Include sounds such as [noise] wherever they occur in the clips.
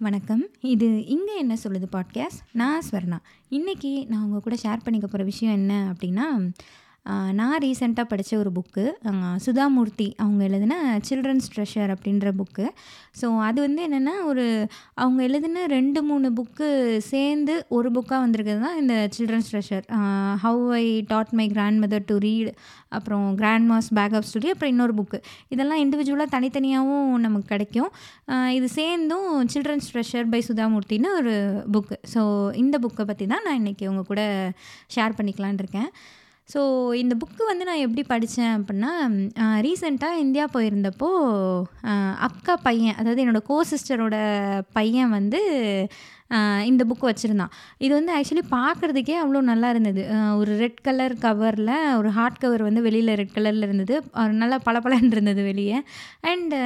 வணக்கம். இது இங்கே என்ன சொல்லுது பாட்காஸ்ட் நான் ஸ்வர்ணா. இன்றைக்கி நான் உங்கள் கூட ஷேர் பண்ணிக்க போகிற விஷயம் என்ன அப்படின்னா நான் ரீசெண்டாக படித்த ஒரு புக்கு சுதாமூர்த்தி அவங்க எழுதின சில்ட்ரன்ஸ் ட்ரெஷர் அப்படின்ற புக்கு ஸோ அது வந்து என்னென்னா ஒரு அவங்க எழுதின ரெண்டு மூணு புக்கு சேர்ந்து ஒரு புக்காக வந்திருக்கிறது தான் இந்த children's treasure how I taught my grandmother to read அப்புறம் கிராண்ட் மாஸ் பேக் ஆஃப் அப்புறம் இன்னொரு புக்கு இதெல்லாம் இண்டிவிஜுவலாக தனித்தனியாகவும் நமக்கு கிடைக்கும். இது சேர்ந்தும் சில்ட்ரன்ஸ் ட்ரெஷர் பை சுதாமூர்த்தின்னு ஒரு புக்கு ஸோ இந்த புக்கை பற்றி தான் நான் இன்றைக்கி உங்கள் கூட ஷேர் பண்ணிக்கலான் இருக்கேன். ஸோ இந்த புக்கு வந்து நான் எப்படி படித்தேன் அப்படின்னா ரீசெண்டாக இந்தியா போயிருந்தப்போ அக்கா பையன் அதாவது என்னோடய கோ சிஸ்டரோட பையன் வந்து இந்த புக் வச்சுருந்தான். இது வந்து ஆக்சுவலி பார்க்குறதுக்கே அவ்வளோ நல்லா இருந்தது. ஒரு ரெட் கலர் கவரில் ஒரு ஹார்ட் கவர் வந்து வெளியில் ரெட் கலரில் இருந்தது. நல்லா பளபளன்னு இருந்தது வெளியே. அண்டு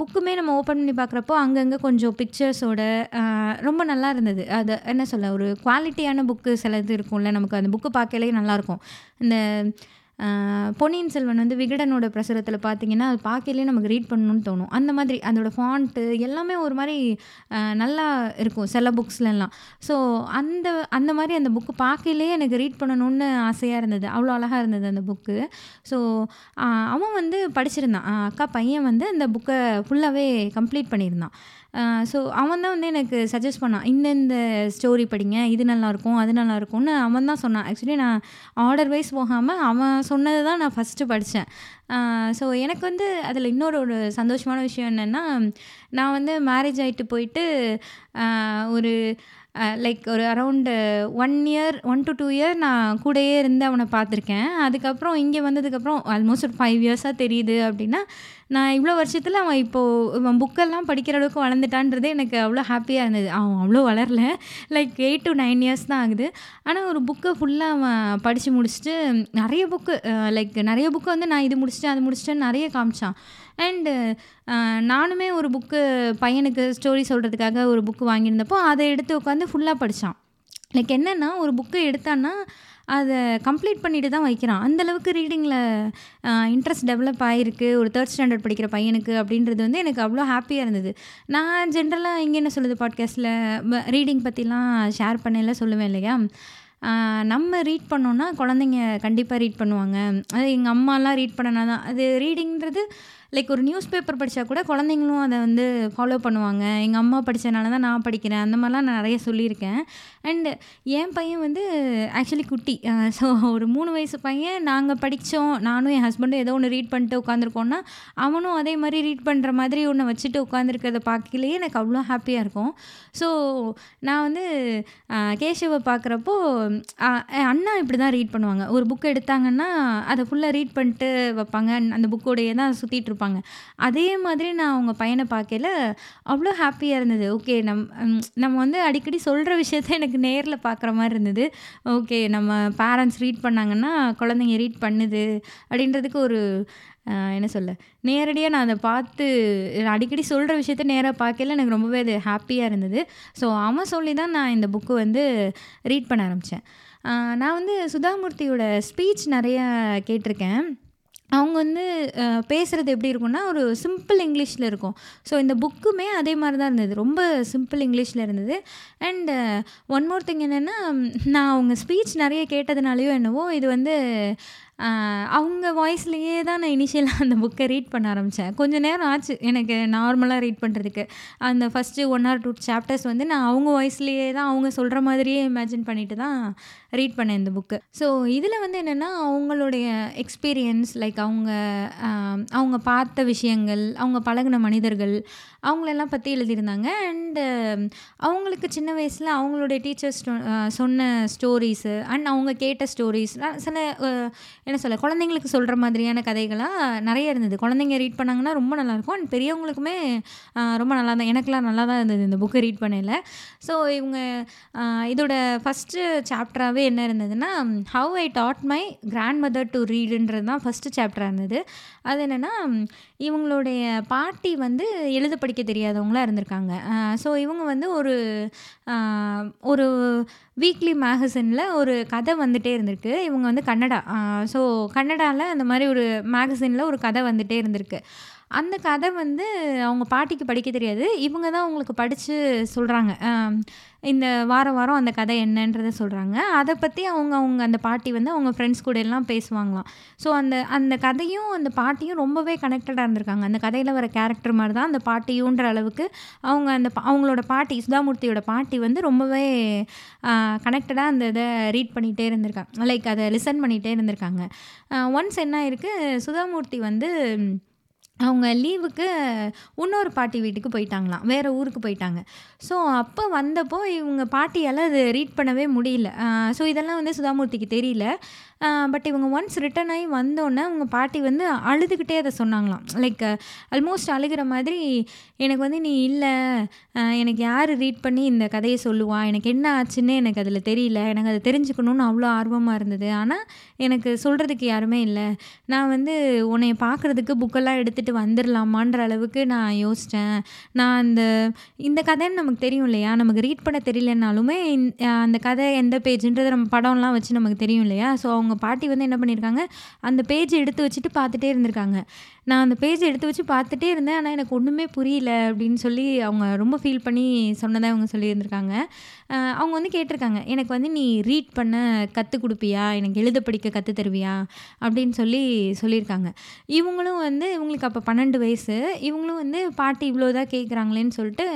புக்குமே நம்ம ஓப்பன் பண்ணி பார்க்குறப்போ அங்கங்கே கொஞ்சம் பிக்சர்ஸோட ரொம்ப நல்லா இருந்தது. அது என்ன சொல்ல ஒரு குவாலிட்டியான புக்கு சில இது இருக்கும்ல நமக்கு அந்த புக்கு பார்க்கலே நல்லாயிருக்கும் இந்த பொன்னியின் செல்வன் வந்து விகடனோட பிரசுரத்தில் பார்த்தீங்கன்னா அது பார்க்கலே நமக்கு ரீட் பண்ணணும்னு தோணும். அந்த மாதிரி அதோட ஃபாண்ட்டு எல்லாமே ஒரு மாதிரி நல்லா இருக்கும் சில புக்ஸ்லலாம் ஸோ அந்த அந்த மாதிரி அந்த புக்கு பார்க்கலே எனக்கு ரீட் பண்ணணும்னு ஆசையாக இருந்தது. அவ்வளோ அழகாக இருந்தது அந்த புக்கு ஸோ அவன் வந்து படிச்சிருந்தான். அக்கா பையன் வந்து அந்த புக்கை ஃபுல்லாகவே கம்ப்ளீட் பண்ணியிருந்தான். ஸோ அவன் தான் வந்து எனக்கு சஜஸ்ட் பண்ணான். இந்த இந்த ஸ்டோரி படிங்க இது நல்லாயிருக்கும் அது நல்லாயிருக்கும்னு அவன் தான் சொன்னான். ஆக்சுவலி நான் ஆர்டர் வைஸ் போகாமல் அவன் சொன்னது தான் நான் ஃபஸ்ட்டு படித்தேன் ஸோ எனக்கு வந்து அதில் இன்னொரு ஒரு சந்தோஷமான விஷயம் என்னென்னா நான் வந்து மேரேஜ் ஆகிட்டு போயிட்டு ஒரு லைக் ஒரு around one year one to two year நான் கூடயே இருந்து அவனை பார்த்துருக்கேன். அதுக்கப்புறம் இங்கே வந்ததுக்கப்புறம் ஆல்மோஸ்ட் ஒரு ஃபைவ் இயர்ஸாக தெரியுது அப்படின்னா நான் இவ்வளோ வருஷத்தில் அவன் இப்போது அவன் புக்கெல்லாம் படிக்கிற அளவுக்கு வளர்ந்துட்டான்றதே எனக்கு அவ்வளோ ஹாப்பியாக இருந்தது. அவன் அவ்வளோ வளரல. Like eight to nine years தான் ஆகுது. ஆனால் ஒரு புக்கை ஃபுல்லாக அவன் படித்து முடிச்சுட்டு நிறைய புக்கு லைக் நிறைய புக்கு வந்து நான் இது முடிச்சிட்டேன் அது முடிச்சிட்டேன்னு நிறைய காமிச்சான். அண்டு நானுமே ஒரு புக்கு பையனுக்கு ஸ்டோரி சொல்கிறதுக்காக ஒரு புக்கு வாங்கியிருந்தப்போ அதை எடுத்து உட்காந்து ஃபுல்லாக படித்தான் லைக் என்னென்னா ஒரு புக்கு எடுத்தான்னா அதை கம்ப்ளீட் பண்ணிட்டு தான் வைக்கிறான். அந்தளவுக்கு ரீடிங்கில் இன்ட்ரெஸ்ட் டெவலப் ஆகிருக்கு ஒரு தேர்ட் ஸ்டாண்டர்ட் படிக்கிற பையனுக்கு அப்படின்றது வந்து எனக்கு அவ்வளோ ஹாப்பியாக இருந்தது. நான் ஜென்ரலாக இங்கே என்ன சொல்லுது பாட்காஸ்ட்டில் ரீடிங் பற்றிலாம் ஷேர் பண்ணல சொல்லுவேன் இல்லையா? நம்ம ரீட் பண்ணோன்னா குழந்தைங்க கண்டிப்பாக ரீட் பண்ணுவாங்க. அது எங்கள் அம்மாலாம் ரீட் பண்ணனா தான் அது ரீடிங்கிறது லைக் ஒரு நியூஸ் பேப்பர் படித்தா கூட குழந்தைங்களும் அதை வந்து ஃபாலோ பண்ணுவாங்க. எங்கள் அம்மா படித்தனால தான் நான் படிக்கிறேன். அந்த மாதிரிலாம் நான் நிறைய சொல்லியிருக்கேன். அண்டு என் பையன் வந்து ஆக்சுவலி குட்டி. ஸோ ஒரு மூணு வயசு பையன். நாங்கள் படித்தோம் நானும் என் ஹஸ்பண்டும் ஏதோ ஒன்று ரீட் பண்ணிட்டு உட்காந்துருக்கோன்னா அவனும் அதே மாதிரி ரீட் பண்ணுற மாதிரி ஒன்று வச்சுட்டு உட்காந்துருக்கிறத பார்க்கலையே எனக்கு அவ்வளோ ஹாப்பியாக இருக்கும். ஸோ நான் வந்து கேஷவை பார்க்குறப்போ அண்ணா இப்படி தான் ரீட் பண்ணுவாங்க. ஒரு புக் எடுத்தாங்கன்னா அதை ஃபுல்லாக ரீட் பண்ணிட்டு வைப்பாங்க. அந்த புக்கோடையே தான் சுற்றிட்டு இருப்பாங்க. அதே மாதிரி நான் அவங்க பையனை பார்க்கல அவ்வளோ ஹாப்பியாக இருந்தது. ஓகே நம் நம்ம வந்து அடிக்கடி சொல்கிற விஷயத்த எனக்கு நேரில் பார்க்குற மாதிரி இருந்தது. ஓகே நம்ம பேரண்ட்ஸ் ரீட் பண்ணாங்கன்னா குழந்தைங்க ரீட் பண்ணுது அப்படின்றதுக்கு ஒரு என்ன சொல்ல நேரடியாக நான் அதை பார்த்து அடிக்கடி சொல்கிற விஷயத்த நேராக பார்க்கல எனக்கு ரொம்பவே அது ஹாப்பியாக இருந்தது. ஸோ அவன் சொல்லி தான் நான் இந்த புக்கு வந்து ரீட் பண்ண ஆரம்பித்தேன் நான் வந்து சுதாமூர்த்தியோட ஸ்பீச் நிறையா கேட்டிருக்கேன். அவங்க வந்து பேசுகிறது எப்படி இருக்கும்னா ஒரு சிம்பிள் இங்கிலீஷில் இருக்கும். ஸோ இந்த புக்குமே அதே மாதிரி தான் இருந்தது. ரொம்ப சிம்பிள் இங்கிலீஷில் இருந்தது. அண்ட் ஒன் மோர் திங் என்னென்னா நான் அவங்க ஸ்பீச் நிறைய கேட்டதுனாலையோ என்னவோ இது வந்து அவங்க வாய்ஸ்லேயே தான் நான் இனிஷியலாக அந்த புக்கை ரீட் பண்ண ஆரம்பித்தேன் கொஞ்சம் நேரம் ஆச்சு எனக்கு நார்மலாக ரீட் பண்ணுறதுக்கு அந்த first one or two chapters வந்து நான் அவங்க வாய்ஸ்லேயே தான் அவங்க சொல்கிற மாதிரியே இமேஜின் பண்ணிட்டு தான் ரீட் பண்ணேன் இந்த புக்கு ஸோ இதில் வந்து என்னென்னா அவங்களுடைய எக்ஸ்பீரியன்ஸ் லைக் அவங்க அவங்க பார்த்த விஷயங்கள் அவங்க பழகுன மனிதர்கள் அவங்களெல்லாம் பற்றி எழுதியிருந்தாங்க. அண்டு அவங்களுக்கு சின்ன வயசில் அவங்களுடைய டீச்சர்ஸ் சொன்ன ஸ்டோரிஸு அண்ட் அவங்க கேட்ட ஸ்டோரிஸ் சில என்ன சொல்ல குழந்தைங்களுக்கு சொல்கிற மாதிரியான கதைகளாக நிறைய இருந்தது. குழந்தைங்க ரீட் பண்ணாங்கன்னா ரொம்ப நல்லாயிருக்கும். அண்ட் பெரியவங்களுக்குமே ரொம்ப நல்லா தான் எனக்கெலாம் நல்லா தான் இருந்தது இந்த புக்கை ரீட் பண்ணல ஸோ இவங்க இதோட ஃபஸ்ட்டு சாப்டராகவே என்ன இருந்ததுன்னா how I taught my grandmother to ரீடுன்றது தான் ஃபஸ்ட்டு சாப்டராக இருந்தது. அது என்னென்னா இவங்களுடைய பாட்டி வந்து எழுத படிக்க தெரியாதவங்களா இருந்திருக்காங்க. ஸோ இவங்க வந்து ஒரு ஒரு வீக்லி மேகசினில் ஒரு கதை வந்துகிட்டே இருந்திருக்கு. இவங்க வந்து கன்னடா. ஸோ கன்னடாவில் அந்த மாதிரி ஒரு மேகசினில் ஒரு கதை வந்துகிட்டே இருந்திருக்கு. அந்த கதை வந்து அவங்க பாட்டிக்கு படிக்க தெரியாது. இவங்க தான் அவங்களுக்கு படித்து சொல்கிறாங்க இந்த வாரம் வாரம் அந்த கதை என்னன்றதை சொல்கிறாங்க அதை பற்றி அவங்க அவங்க அந்த பாட்டி வந்து அவங்க ஃப்ரெண்ட்ஸ் கூட எல்லாம் பேசுவாங்களாம். ஸோ அந்த அந்த கதையும் அந்த பாட்டியும் ரொம்பவே கனெக்டடாக இருந்திருக்காங்க. அந்த கதையில் வர கேரக்டர் மாதிரி தான் அந்த பாட்டியுன்ற அளவுக்கு அவங்க அந்த பா- அவங்களோட பாட்டி சுதாமூர்த்தியோட பாட்டி வந்து ரொம்பவே கனெக்டடாக அந்த இதை ரீட் பண்ணிகிட்டே இருந்திருக்காங்க. லைக் அதை லிசன் பண்ணிகிட்டே இருந்திருக்காங்க. ஒன்ஸ் என்ன இருக்குது சுதாமூர்த்தி வந்து அவங்க லீவுக்கு இன்னொரு பாட்டி வீட்டுக்கு போயிட்டாங்களாம். வேறு ஊருக்கு போயிட்டாங்க. ஸோ அப்போ வந்தப்போ இவங்க பாட்டியால் அது ரீட் பண்ணவே முடியல. ஸோ இதெல்லாம் வந்து சுதாமூர்த்திக்கு தெரியல. பட் இவங்க ஒன்ஸ் ரிட்டர்ன் ஆகி வந்தோடனே அவங்க பாட்டி வந்து அழுதுகிட்டே அதை சொன்னாங்களாம். லைக் ஆல்மோஸ்ட் அழுகிற மாதிரி எனக்கு வந்து நீ இல்லை. எனக்கு யார் ரீட் பண்ணி இந்த கதையை சொல்லுவா? எனக்கு என்ன ஆச்சுன்னு எனக்கு அதில் தெரியல. எனக்கு அதை தெரிஞ்சுக்கணுன்னு அவ்வளோ ஆர்வமாக இருந்தது. ஆனால் எனக்கு சொல்கிறதுக்கு யாருமே இல்லை. நான் வந்து உன்னைய பார்க்குறதுக்கு புக்கெல்லாம் எடுத்துகிட்டு வந்துடலாமான்ற அளவுக்கு நான் யோசித்தேன் நான் அந்த இந்த கதைன்னு நமக்கு தெரியும் இல்லையா? நமக்கு ரீட் பண்ண தெரியலனாலுமே அந்த கதை எந்த பேஜுன்றது நம்ம படம்லாம் வச்சு நமக்கு தெரியும் இல்லையா? ஸோ அவங்க பாட்டி வந்து என்ன பண்ணியிருக்காங்க அந்த பேஜை எடுத்து வச்சுட்டு பார்த்துட்டே இருந்திருக்காங்க. நான் அந்த பேஜ் எடுத்து வச்சு பார்த்துட்டே இருந்தேன். ஆனால் எனக்கு ஒன்றுமே புரியல அப்படின்னு சொல்லி அவங்க ரொம்ப ஃபீல் பண்ணி சொன்னதாக அவங்க சொல்லியிருந்திருக்காங்க. அவங்க வந்து கேட்டிருக்காங்க எனக்கு வந்து நீ ரீட் பண்ண கற்றுக் கொடுப்பியா? எனக்கு எழுத படிக்க கற்றுத் தருவியா? அப்படின்னு சொல்லி சொல்லியிருக்காங்க. இவங்களும் வந்து இவங்களுக்கு அப்போ பன்னெண்டு வயசு. இவங்களும் வந்து பாட்டி இவ்வளோதான் கேட்குறாங்களேன்னு சொல்லிட்டு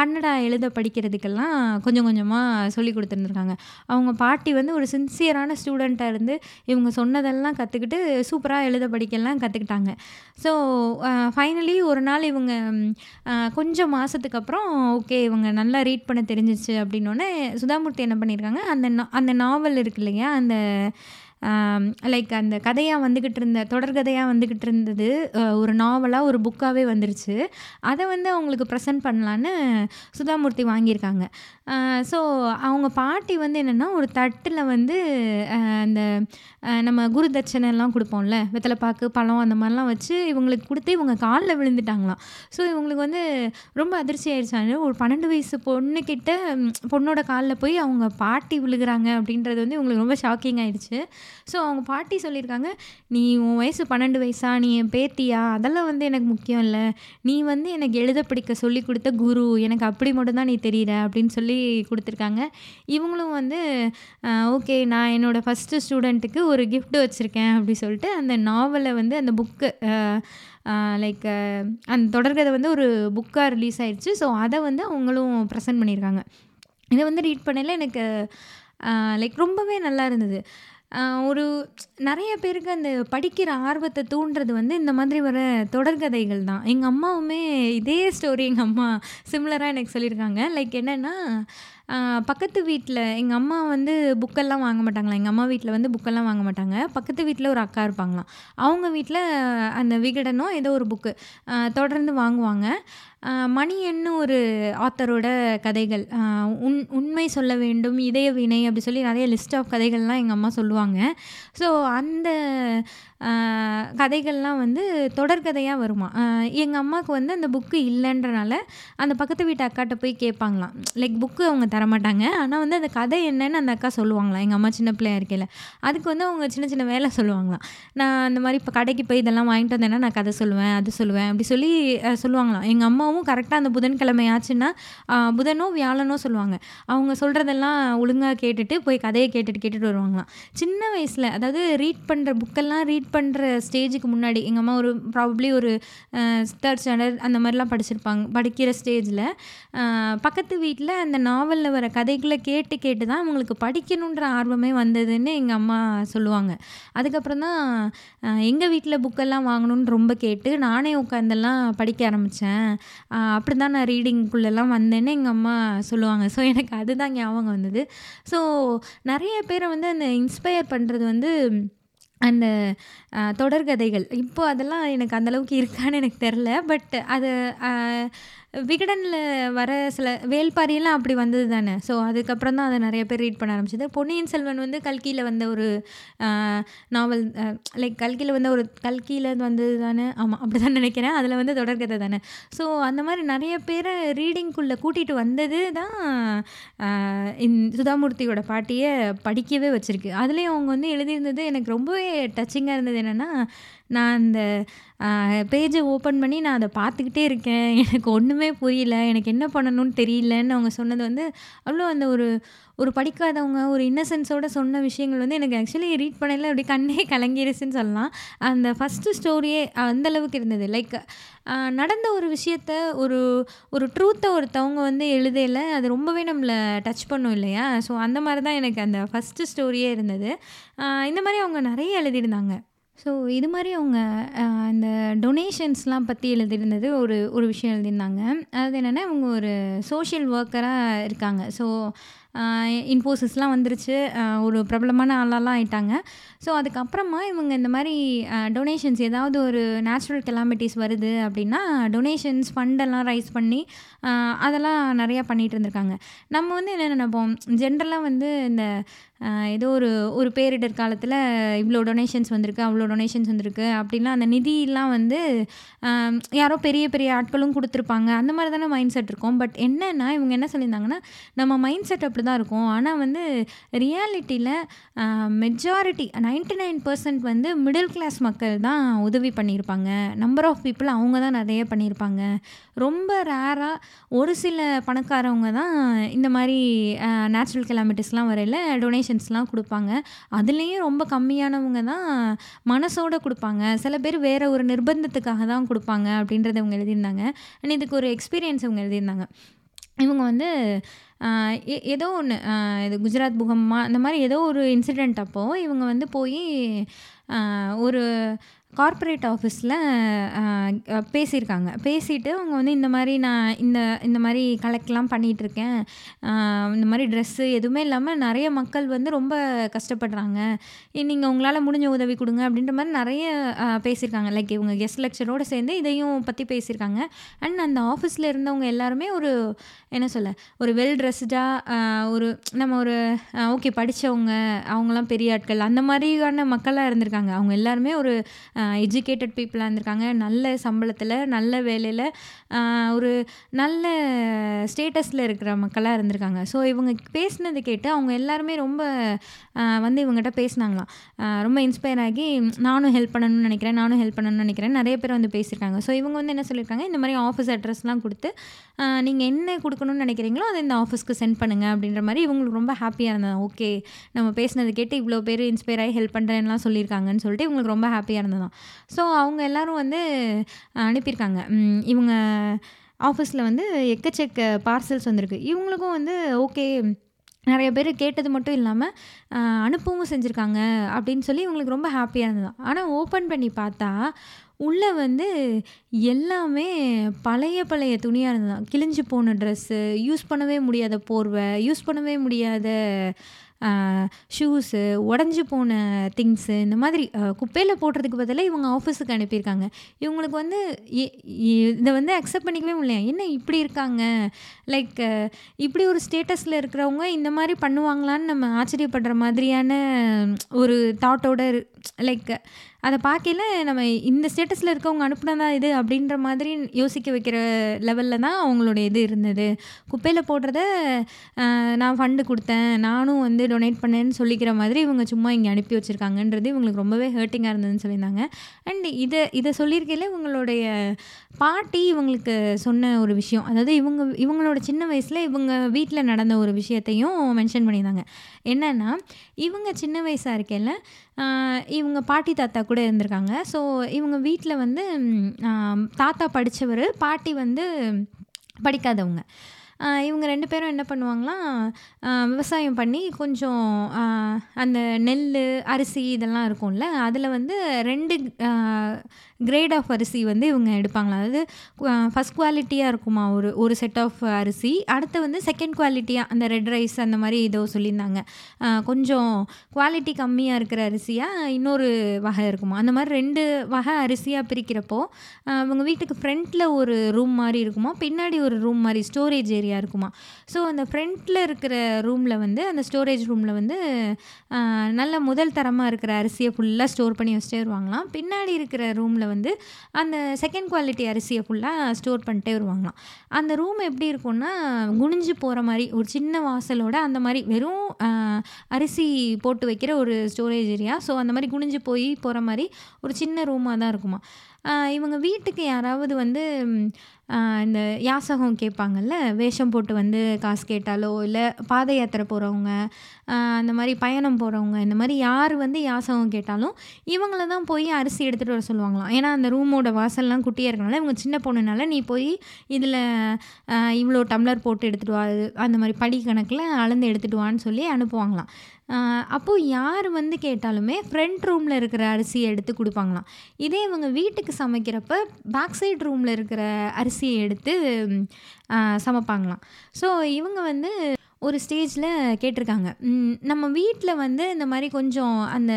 கன்னடா எழுத படிக்கிறதுக்கெல்லாம் கொஞ்சம் கொஞ்சமாக சொல்லி கொடுத்துருந்துருக்காங்க. அவங்க பாட்டி வந்து ஒரு சின்சியரான ஸ்டூடெண்ட்டாக இருந்து இவங்க சொன்னதெல்லாம் கற்றுக்கிட்டு சூப்பராக எழுத படிக்கலாம் பண்ணிட்டாங்க. ஸோ ஃபைனலி ஒரு நாள் இவங்க கொஞ்சம் மாதத்துக்கு அப்புறம் ஓகே இவங்க நல்லா ரீட் பண்ண தெரிஞ்சிச்சு அப்படின்னோடனே சுதாமூர்த்தி என்ன பண்ணியிருக்காங்க அந்த அந்த நாவல் இருக்கு இல்லையா அந்த லைக் அந்த கதையாக வந்துக்கிட்டு இருந்த தொடர்கதையாக வந்துக்கிட்டு இருந்தது ஒரு நாவலாக ஒரு புக்காகவே வந்துருச்சு. அதை வந்து அவங்களுக்கு ப்ரெசென்ட் பண்ணலான்னு சுதாமூர்த்தி வாங்கியிருக்காங்க. ஸோ அவங்க பாட்டி வந்து என்னென்னா ஒரு தட்டில் வந்து அந்த நம்ம குரு தட்சணை கொடுப்போம்ல வெத்தலைப்பாக்கு பழம் அந்த மாதிரிலாம் வச்சு இவங்களுக்கு கொடுத்து இவங்க காலில் விழுந்துட்டாங்களாம். ஸோ இவங்களுக்கு வந்து ரொம்ப அதிர்ச்சி ஆயிடுச்சாங்க ஒரு பன்னெண்டு வயசு பொண்ணுக்கிட்ட பொண்ணோட காலில் போய் அவங்க பாட்டி விழுகிறாங்க அப்படின்றது வந்து இவங்களுக்கு ரொம்ப ஷாக்கிங் ஆயிடுச்சு. ஸோ அவங்க பாட்டி சொல்லியிருக்காங்க நீ உன் வயசு பன்னெண்டு வயசா? நீ என் பேத்தியா? அதெல்லாம் வந்து எனக்கு முக்கியம் இல்லை. நீ வந்து எனக்கு எழுத படிக்க சொல்லி கொடுத்த குரு. எனக்கு அப்படி மட்டும்தான் நீ தெரியுற அப்படின்னு சொல்லி கொடுத்துருக்காங்க. இவங்களும் வந்து ஓகே நான் என்னோடய ஃபஸ்ட்டு ஸ்டூடெண்ட்டுக்கு ஒரு கிஃப்ட் வச்சுருக்கேன் அப்படி சொல்லிட்டு அந்த நாவலை வந்து அந்த புக்கு லைக் அந்த தொடர்கதை வந்து ஒரு புக்காக ரிலீஸ் ஆயிடுச்சு ஸோ அதை வந்து அவங்களும் ப்ரெசென்ட் பண்ணியிருக்காங்க. இதை வந்து ரீட் பண்ணல எனக்கு லைக் ரொம்பவே நல்லா இருந்தது. ஒரு நிறைய பேருக்கு அந்த படிக்கிற ஆர்வத்தை தூண்டுறது வந்து இந்த மாதிரி வர தொடர்கதைகள் தான். எங்கள் அம்மாவுமே இதே ஸ்டோரி எங்கள் அம்மா சிமிலராக எனக்கு சொல்லியிருக்காங்க. லைக் என்னென்னா பக்கத்து வீட்டில் எங்கள் அம்மா வந்து புக்கெல்லாம் வாங்க மாட்டாங்களா? எங்கள் அம்மா வீட்டில் வந்து புக்கெல்லாம் வாங்க மாட்டாங்க. பக்கத்து வீட்டில் ஒரு அக்கா இருப்பாங்களாம். அவங்க வீட்டில் அந்த விகடனோ ஏதோ ஒரு புக்கு தொடர்ந்து வாங்குவாங்க. மணியன்னு ஒரு ஆத்தரோட கதைகள். உண் உண்மை சொல்ல வேண்டும் இதய வினை அப்படி சொல்லி நிறைய லிஸ்ட் ஆஃப் கதைகள்லாம் எங்கள் அம்மா சொல்லுவாங்க. ஸோ அந்த கதைகள்லாம் வந்து தொடர்கதையாக வருமா? எங்கள் அம்மாவுக்கு வந்து அந்த புக்கு இல்லைன்றனால அந்த பக்கத்து வீட்டு அக்காட்ட போய் கேட்பாங்களாம் லைக் புக்கு அவங்க தரமாட்டாங்க. ஆனால் வந்து அந்த கதை என்னன்னு அந்த அக்கா சொல்லுவாங்களாம். எங்கள் அம்மா சின்ன பிள்ளையா இருக்கையில். அதுக்கு வந்து அவங்க சின்ன சின்ன வேலை சொல்லுவாங்களாம். நான் அந்த மாதிரி இப்போ கடைக்கு போய் இதெல்லாம் வாங்கிட்டு வந்தேன்னா நான் கதை சொல்லுவேன் அது சொல்லுவேன் அப்படி சொல்லி சொல்லுவாங்களாம். எங்கள் அம்மாவும் கரெக்டாக அந்த புதன்கிழமை ஆச்சுன்னா புதனோ வியாழனோ சொல்லுவாங்க. அவங்க சொல்கிறதெல்லாம் ஒழுங்காக கேட்டுட்டு போய் கதையை கேட்டுட்டு கேட்டுட்டு வருவாங்களாம். சின்ன வயசில் அதாவது ரீட் பண்ணுற புக்கெல்லாம் ரீட் பண்ணுற ஸ்டேஜுக்கு முன்னாடி எங்கள் அம்மா ஒரு ப்ராபப்ளி ஒரு தேர்ட் ஸ்டாண்டர்ட் அந்த மாதிரிலாம் படிச்சிருப்பாங்க படிக்கிற ஸ்டேஜில் பக்கத்து வீட்டில் அந்த நாவலில் வர கதைகளை கேட்டு கேட்டு தான் அவங்களுக்கு படிக்கணுன்ற ஆர்வமே வந்ததுன்னு எங்கள் அம்மா சொல்லுவாங்க. அதுக்கப்புறம் தான் எங்கள் வீட்டில் புக்கெல்லாம் வாங்கணும்னு ரொம்ப கேட்டு நானே உட்காந்தெல்லாம் படிக்க ஆரம்பித்தேன் அப்படி தான் நான் ரீடிங்குள்ளெல்லாம் வந்தேன்னு எங்கள் அம்மா சொல்லுவாங்க. ஸோ எனக்கு அதுதான் ஞாபகம் வந்தது. ஸோ நிறைய பேரை வந்து அந்த இன்ஸ்பயர் பண்ணுறது வந்து அந்த தொடர்கதைகள். இப்போ அதெல்லாம் எனக்கு அந்தளவுக்கு இருக்கான்னு எனக்கு தெரில. பட் அது விகடனில் வர சில வேல்பாரியெல்லாம் அப்படி வந்தது தானே ஸோ அதுக்கப்புறம் தான் அதை நிறைய பேர் ரீட் பண்ண ஆரம்பிச்சது. பொன்னியின் செல்வன் வந்து கல்கியில் வந்த ஒரு நாவல் லைக் கல்கியில் வந்த ஒரு கல்கியில் வந்தது தானே ஆமாம் அப்படி தான் நினைக்கிறேன். அதில் வந்து தொடர்கதை தானே ஸோ அந்த மாதிரி நிறைய பேரை ரீடிங்குள்ளே கூட்டிகிட்டு வந்தது தான் இந் சுதாமூர்த்தியோட பாட்டியை படிக்கவே வச்சுருக்கு. அதுலேயும் அவங்க வந்து எழுதியிருந்தது எனக்கு ரொம்பவே டச்சிங்காக இருந்தது என்னென்னா நான் அந்த பேஜை ஓப்பன் பண்ணி நான் அதை பார்த்துக்கிட்டே இருக்கேன். [laughs] எனக்கு ஒன்றுமே புரியல. எனக்கு என்ன பண்ணணும்னு தெரியலன்னு அவங்க சொன்னது வந்து, அவ்வளோ அந்த ஒரு ஒரு படிக்காதவங்க, ஒரு இன்னசென்ஸோடு சொன்ன விஷயங்கள் வந்து எனக்கு ஆக்சுவலி ரீட் பண்ணல அப்படியே கண்ணே [laughs] கலங்கிருச்சுன்னு சொல்லலாம். அந்த ஃபர்ஸ்ட்டு ஸ்டோரியே அந்தளவுக்கு இருந்தது. லைக் நடந்த ஒரு விஷயத்த ஒரு ஒரு ட்ரூத்தை ஒருத்தவங்க வந்து எழுதையில் அது ரொம்பவே நம்மள டச் பண்ணும் இல்லையா? ஸோ அந்த மாதிரி தான் எனக்கு அந்த ஃபர்ஸ்ட்டு ஸ்டோரியே இருந்தது. இந்த மாதிரி அவங்க நிறைய எழுதியிருந்தாங்க. ஸோ இது மாதிரி அவங்க இந்த டொனேஷன்ஸ்லாம் பற்றி எழுதியிருந்தது ஒரு ஒரு விஷயம் எழுதியிருந்தாங்க. அது என்னென்னா இவங்க ஒரு சோஷியல் ஒர்க்கராக இருக்காங்க. ஸோ இன்ஃபோசிஸ்லாம் வந்துருச்சு. ஒரு பிரபலமான ஆளாலாம் ஆயிட்டாங்க. ஸோ அதுக்கப்புறமா இவங்க இந்த மாதிரி டொனேஷன்ஸ் ஏதாவது ஒரு நேச்சுரல் கெலாமிட்டீஸ் வருது அப்படின்னா, டொனேஷன்ஸ் ஃபண்டெல்லாம் ரைஸ் பண்ணி, அதெல்லாம் நிறையா பண்ணிகிட்டு இருந்திருக்காங்க. நம்ம வந்து என்ன நினைப்போம் ஜென்ரலாக வந்து இந்த ஏதோ ஒரு ஒரு பேரிடர் காலத்தில் இவ்வளோ டொனேஷன்ஸ் வந்திருக்கு, அவ்வளோ டொனேஷன்ஸ் வந்திருக்கு அப்படிலாம் அந்த நிதியெலாம் வந்து யாரோ பெரிய பெரிய ஆட்களும் கொடுத்துருப்பாங்க அந்த மாதிரி தானே மைண்ட் செட் இருக்கும். பட் என்னன்னா, இவங்க என்ன சொல்லியிருந்தாங்கன்னா, நம்ம மைண்ட் செட் அப்படிதான் இருக்கும். ஆனால் வந்து ரியாலிட்டியில் மெஜாரிட்டி நைன்டி நைன் பர்சன்ட் வந்து மிடில் கிளாஸ் மக்கள் தான் உதவி பண்ணியிருப்பாங்க. நம்பர் ஆஃப் பீப்புள் அவங்க தான் நிறைய பண்ணியிருப்பாங்க. ரொம்ப ரேராக ஒரு சில பணக்காரவங்க தான் இந்த மாதிரி நேச்சுரல் கெலாமிட்டீஸ்லாம் வரையில டொனேஷன்ஸ்லாம் கொடுப்பாங்க அதுலேயும் ரொம்ப கம்மியானவங்க தான் மனசோட கொடுப்பாங்க சில பேர் வேற ஒரு நிர்பந்தத்துக்காக தான் கொடுப்பாங்க அப்படின்றத அவங்க எழுதியிருந்தாங்க. அண்ட் இதுக்கு ஒரு எக்ஸ்பீரியன்ஸ் இவங்க எழுதியிருந்தாங்க. இவங்க வந்து எ ஏதோ ஒன்று இது குஜராத் பூகம்மா அந்த மாதிரி ஏதோ ஒரு இன்சிடெண்ட் அப்போது இவங்க வந்து போய் ஒரு கார்ப்பரேட் ஆஃபீஸில் பேசியிருக்காங்க. பேசிட்டு அவங்க வந்து இந்த மாதிரி நான் இந்த இந்த மாதிரி கலெக்ட்லாம் பண்ணிகிட்ருக்கேன் இந்த மாதிரி ட்ரெஸ்ஸு எதுவுமே இல்லாமல் நிறைய மக்கள் வந்து ரொம்ப கஷ்டப்படுறாங்க. நீங்கள் உங்களால் முடிஞ்ச உதவி கொடுங்க அப்படின்ற மாதிரி நிறைய பேசியிருக்காங்க. லைக் இவங்க கெஸ்ட் லெக்சரோடு சேர்ந்து இதையும் பற்றி பேசியிருக்காங்க. அண்ட் அந்த ஆஃபீஸில் இருந்தவங்க எல்லாருமே ஒரு என்ன சொல்ல, ஒரு வெல் ட்ரெஸ்டாக ஒரு நம்ம ஒரு ஓகே படித்தவங்க அவங்களாம் பெரிய ஆட்கள் அந்த மாதிரியான மக்களாக இருந்திருக்காங்க. அவங்க எல்லாருமே ஒரு எஜுகேட்டட் பீப்புளாக இருந்திருக்காங்க. நல்ல சம்பளத்தில் நல்ல வேலையில் ஒரு நல்ல ஸ்டேட்டஸில் இருக்கிற மக்களாக இருந்திருக்காங்க. ஸோ இவங்க பேசினதை கேட்டு அவங்க எல்லாருமே ரொம்ப வந்து இவங்ககிட்ட பேசினாங்களாம். ரொம்ப இன்ஸ்பயர் ஆகி நானும் ஹெல்ப் பண்ணணும்னு நினைக்கிறேன் நானும் ஹெல்ப் பண்ணணும்னு நினைக்கிறேன் நிறைய பேர் வந்து பேசியிருக்காங்க. ஸோ இவங்க வந்து என்ன சொல்லியிருக்காங்க, இந்த மாதிரி ஆஃபீஸ் அட்ரஸ்லாம் கொடுத்து நீங்கள் என்ன கொடுக்கணும்னு நினைக்கிறீங்களோ அதை இந்த ஆஃபீஸ்க்கு சென்ட் பண்ணுங்க அப்படின்ற மாதிரி இவங்களுக்கு ரொம்ப ஹாப்பியாக இருந்ததாம். ஓகே நம்ம பேசினதை கேட்டு இவ்வளோ பேர் இன்ஸ்பயர் ஆகி ஹெல்ப் பண்ணுறேன்லாம் சொல்லியிருக்காங்கன்னு சொல்லிட்டு இவங்களுக்கு ரொம்ப ஹாப்பியாக இருந்தது ஸோ அவங்க எல்லாரும் வந்து அனுப்பியிருக்காங்க. இவங்க ஆஃபீஸில் வந்து எக்கச்சக்க பார்சல்ஸ் வந்திருக்கு. இவங்களுக்கும் வந்து ஓகே நிறைய பேர் கேட்டது மட்டும் இல்லாமல் அனுப்பவும் செஞ்சுருக்காங்க அப்படின்னு சொல்லி இவங்களுக்கு ரொம்ப ஹாப்பியாக இருந்தது ஆனால் ஓப்பன் பண்ணி பார்த்தா, உள்ளே வந்து எல்லாமே பழைய பழைய துணியாக இருந்ததாம். கிழிஞ்சு போன ட்ரெஸ்ஸு, யூஸ் பண்ணவே முடியாத போர்வை, யூஸ் பண்ணவே முடியாத ஷூஸு, உடஞ்சி போன திங்ஸு இந்த மாதிரி குப்பையில் போடுறதுக்கு பதிலாக இவங்க ஆஃபீஸுக்கு அனுப்பியிருக்காங்க. இவங்களுக்கு வந்து எ வந்து அக்செப்ட் பண்ணிக்கவே முடியல என்ன இப்படி இருக்காங்க? லைக் இப்படி ஒரு ஸ்டேட்டஸில் இருக்கிறவங்க இந்த மாதிரி பண்ணுவாங்களான்னு நம்ம ஆச்சரியப்படுற மாதிரியான ஒரு தாட்டோட இரு லைக் அதை பார்க்கையில நம்ம இந்த ஸ்டேட்டஸில் இருக்கவங்க அனுப்புனதா இது அப்படின்ற மாதிரி யோசிக்க வைக்கிற லெவலில் தான் அவங்களுடைய இது இருந்தது. குப்பையில் போடுறத நான் ஃபண்டு கொடுத்தேன் நானும் வந்து டொனேட் பண்ணேன்னு சொல்லிக்கிற மாதிரி இவங்க சும்மா இங்கே அனுப்பி வச்சிருக்காங்கன்றது இவங்களுக்கு ரொம்பவே ஹர்ட்டிங்காக இருந்ததுன்னு சொல்லியிருந்தாங்க. அண்ட் இதை இதை சொல்லியிருக்கையில இவங்களுடைய பாட்டி இவங்களுக்கு சொன்ன ஒரு விஷயம். அதாவது இவங்க இவங்களோட சின்ன வயசில் இவங்க வீட்டில் நடந்த ஒரு விஷயத்தையும் மென்ஷன் பண்ணியிருந்தாங்க. என்னென்னா இவங்க சின்ன வயசாக இருக்கையில் இவங்க பாட்டி, தாத்தா கூட இருந்திருக்காங்க. ஸோ இவங்க வீட்டில் வந்து தாத்தா படித்தவர் பாட்டி வந்து படிக்காதவங்க. இவங்க ரெண்டு பேரும் என்ன பண்ணுவாங்களாம், விவசாயம் பண்ணி கொஞ்சம் அந்த நெல் அரிசி இதெல்லாம் இருக்கும்ல, அதில் வந்து ரெண்டு கிரேட் ஆஃப் அரிசி வந்து இவங்க எடுப்பாங்களா அதாவது ஃபஸ்ட் ஃபர்ஸ்ட் இருக்குமா ஒரு ஒரு செட் ஆஃப் அரிசி. அடுத்து வந்து செகண்ட் குவாலிட்டியாக அந்த ரெட் ரைஸ் அந்த மாதிரி ஏதோ சொல்லியிருந்தாங்க. கொஞ்சம் குவாலிட்டி கம்மியாக இருக்கிற அரிசியாக இன்னொரு வகை இருக்குமா. அந்த மாதிரி ரெண்டு வகை அரிசியாக பிரிக்கிறப்போ, அவங்க இவங்க வீட்டுக்கு ஃப்ரண்ட்டில் ஒரு ரூம் மாதிரி இருக்குமா பின்னாடி ஒரு ரூம் மாதிரி ஸ்டோரேஜ் ஏரியா ஏரியா இருக்குமா? ஸோ அந்த ஃப்ரண்ட்டில் இருக்கிற ரூமில் வந்து அந்த ஸ்டோரேஜ் ரூமில் வந்து நல்ல முதல் தரமாக இருக்கிற அரிசியை ஃபுல்லாக ஸ்டோர் பண்ணி வச்சுட்டே வருவாங்களாம். பின்னாடி இருக்கிற ரூமில் வந்து அந்த செகண்ட் குவாலிட்டி அரிசியை ஃபுல்லாக ஸ்டோர் பண்ணிட்டே வருவாங்களாம். அந்த ரூம் எப்படி இருக்கும்னா குனிஞ்சு போகிற மாதிரி ஒரு சின்ன வாசலோட அந்த மாதிரி வெறும் அரிசி போட்டு வைக்கிற ஒரு ஸ்டோரேஜ் ஏரியா ஸோ அந்த மாதிரி குனிஞ்சு போய் போகிற மாதிரி ஒரு சின்ன ரூமாக தான் இருக்குமா. இவங்க வீட்டுக்கு யாராவது வந்து இந்த யாசகம் கேட்பாங்கல்ல வேஷம் போட்டு வந்து காசு கேட்டாலோ இல்லை பாத யாத்திரை போகிறவங்க அந்த மாதிரி பயணம் போகிறவங்க இந்த மாதிரி யார் வந்து யாசகம் கேட்டாலும் இவங்கள தான் போய் அரிசி எடுத்துகிட்டு வர சொல்லுவாங்களாம். ஏன்னா அந்த ரூமோட வாசல்லாம் குட்டியாக இருக்கனால இவங்க சின்ன பொண்ணுனால நீ போய் இதில் இவ்வளோ டம்ளர் போட்டு எடுத்துகிட்டு வா அந்த மாதிரி படி கணக்கில் அளந்து எடுத்துகிட்டு வான்னு சொல்லி அனுப்புவாங்களாம். அப்போது யார் வந்து கேட்டாலுமே ஃப்ரண்ட் ரூமில் இருக்கிற அரிசியை எடுத்து கொடுப்பாங்களாம். இதே இவங்க வீட்டுக்கு சமைக்கிறப்ப பேக் சைட் ரூமில் இருக்கிற அரிசியை எடுத்து சமைப்பாங்களாம். ஸோ இவங்க வந்து ஒரு ஸ்டேஜில் கேட்டிருக்காங்க. நம்ம வீட்டில் வந்து இந்த மாதிரி கொஞ்சம் அந்த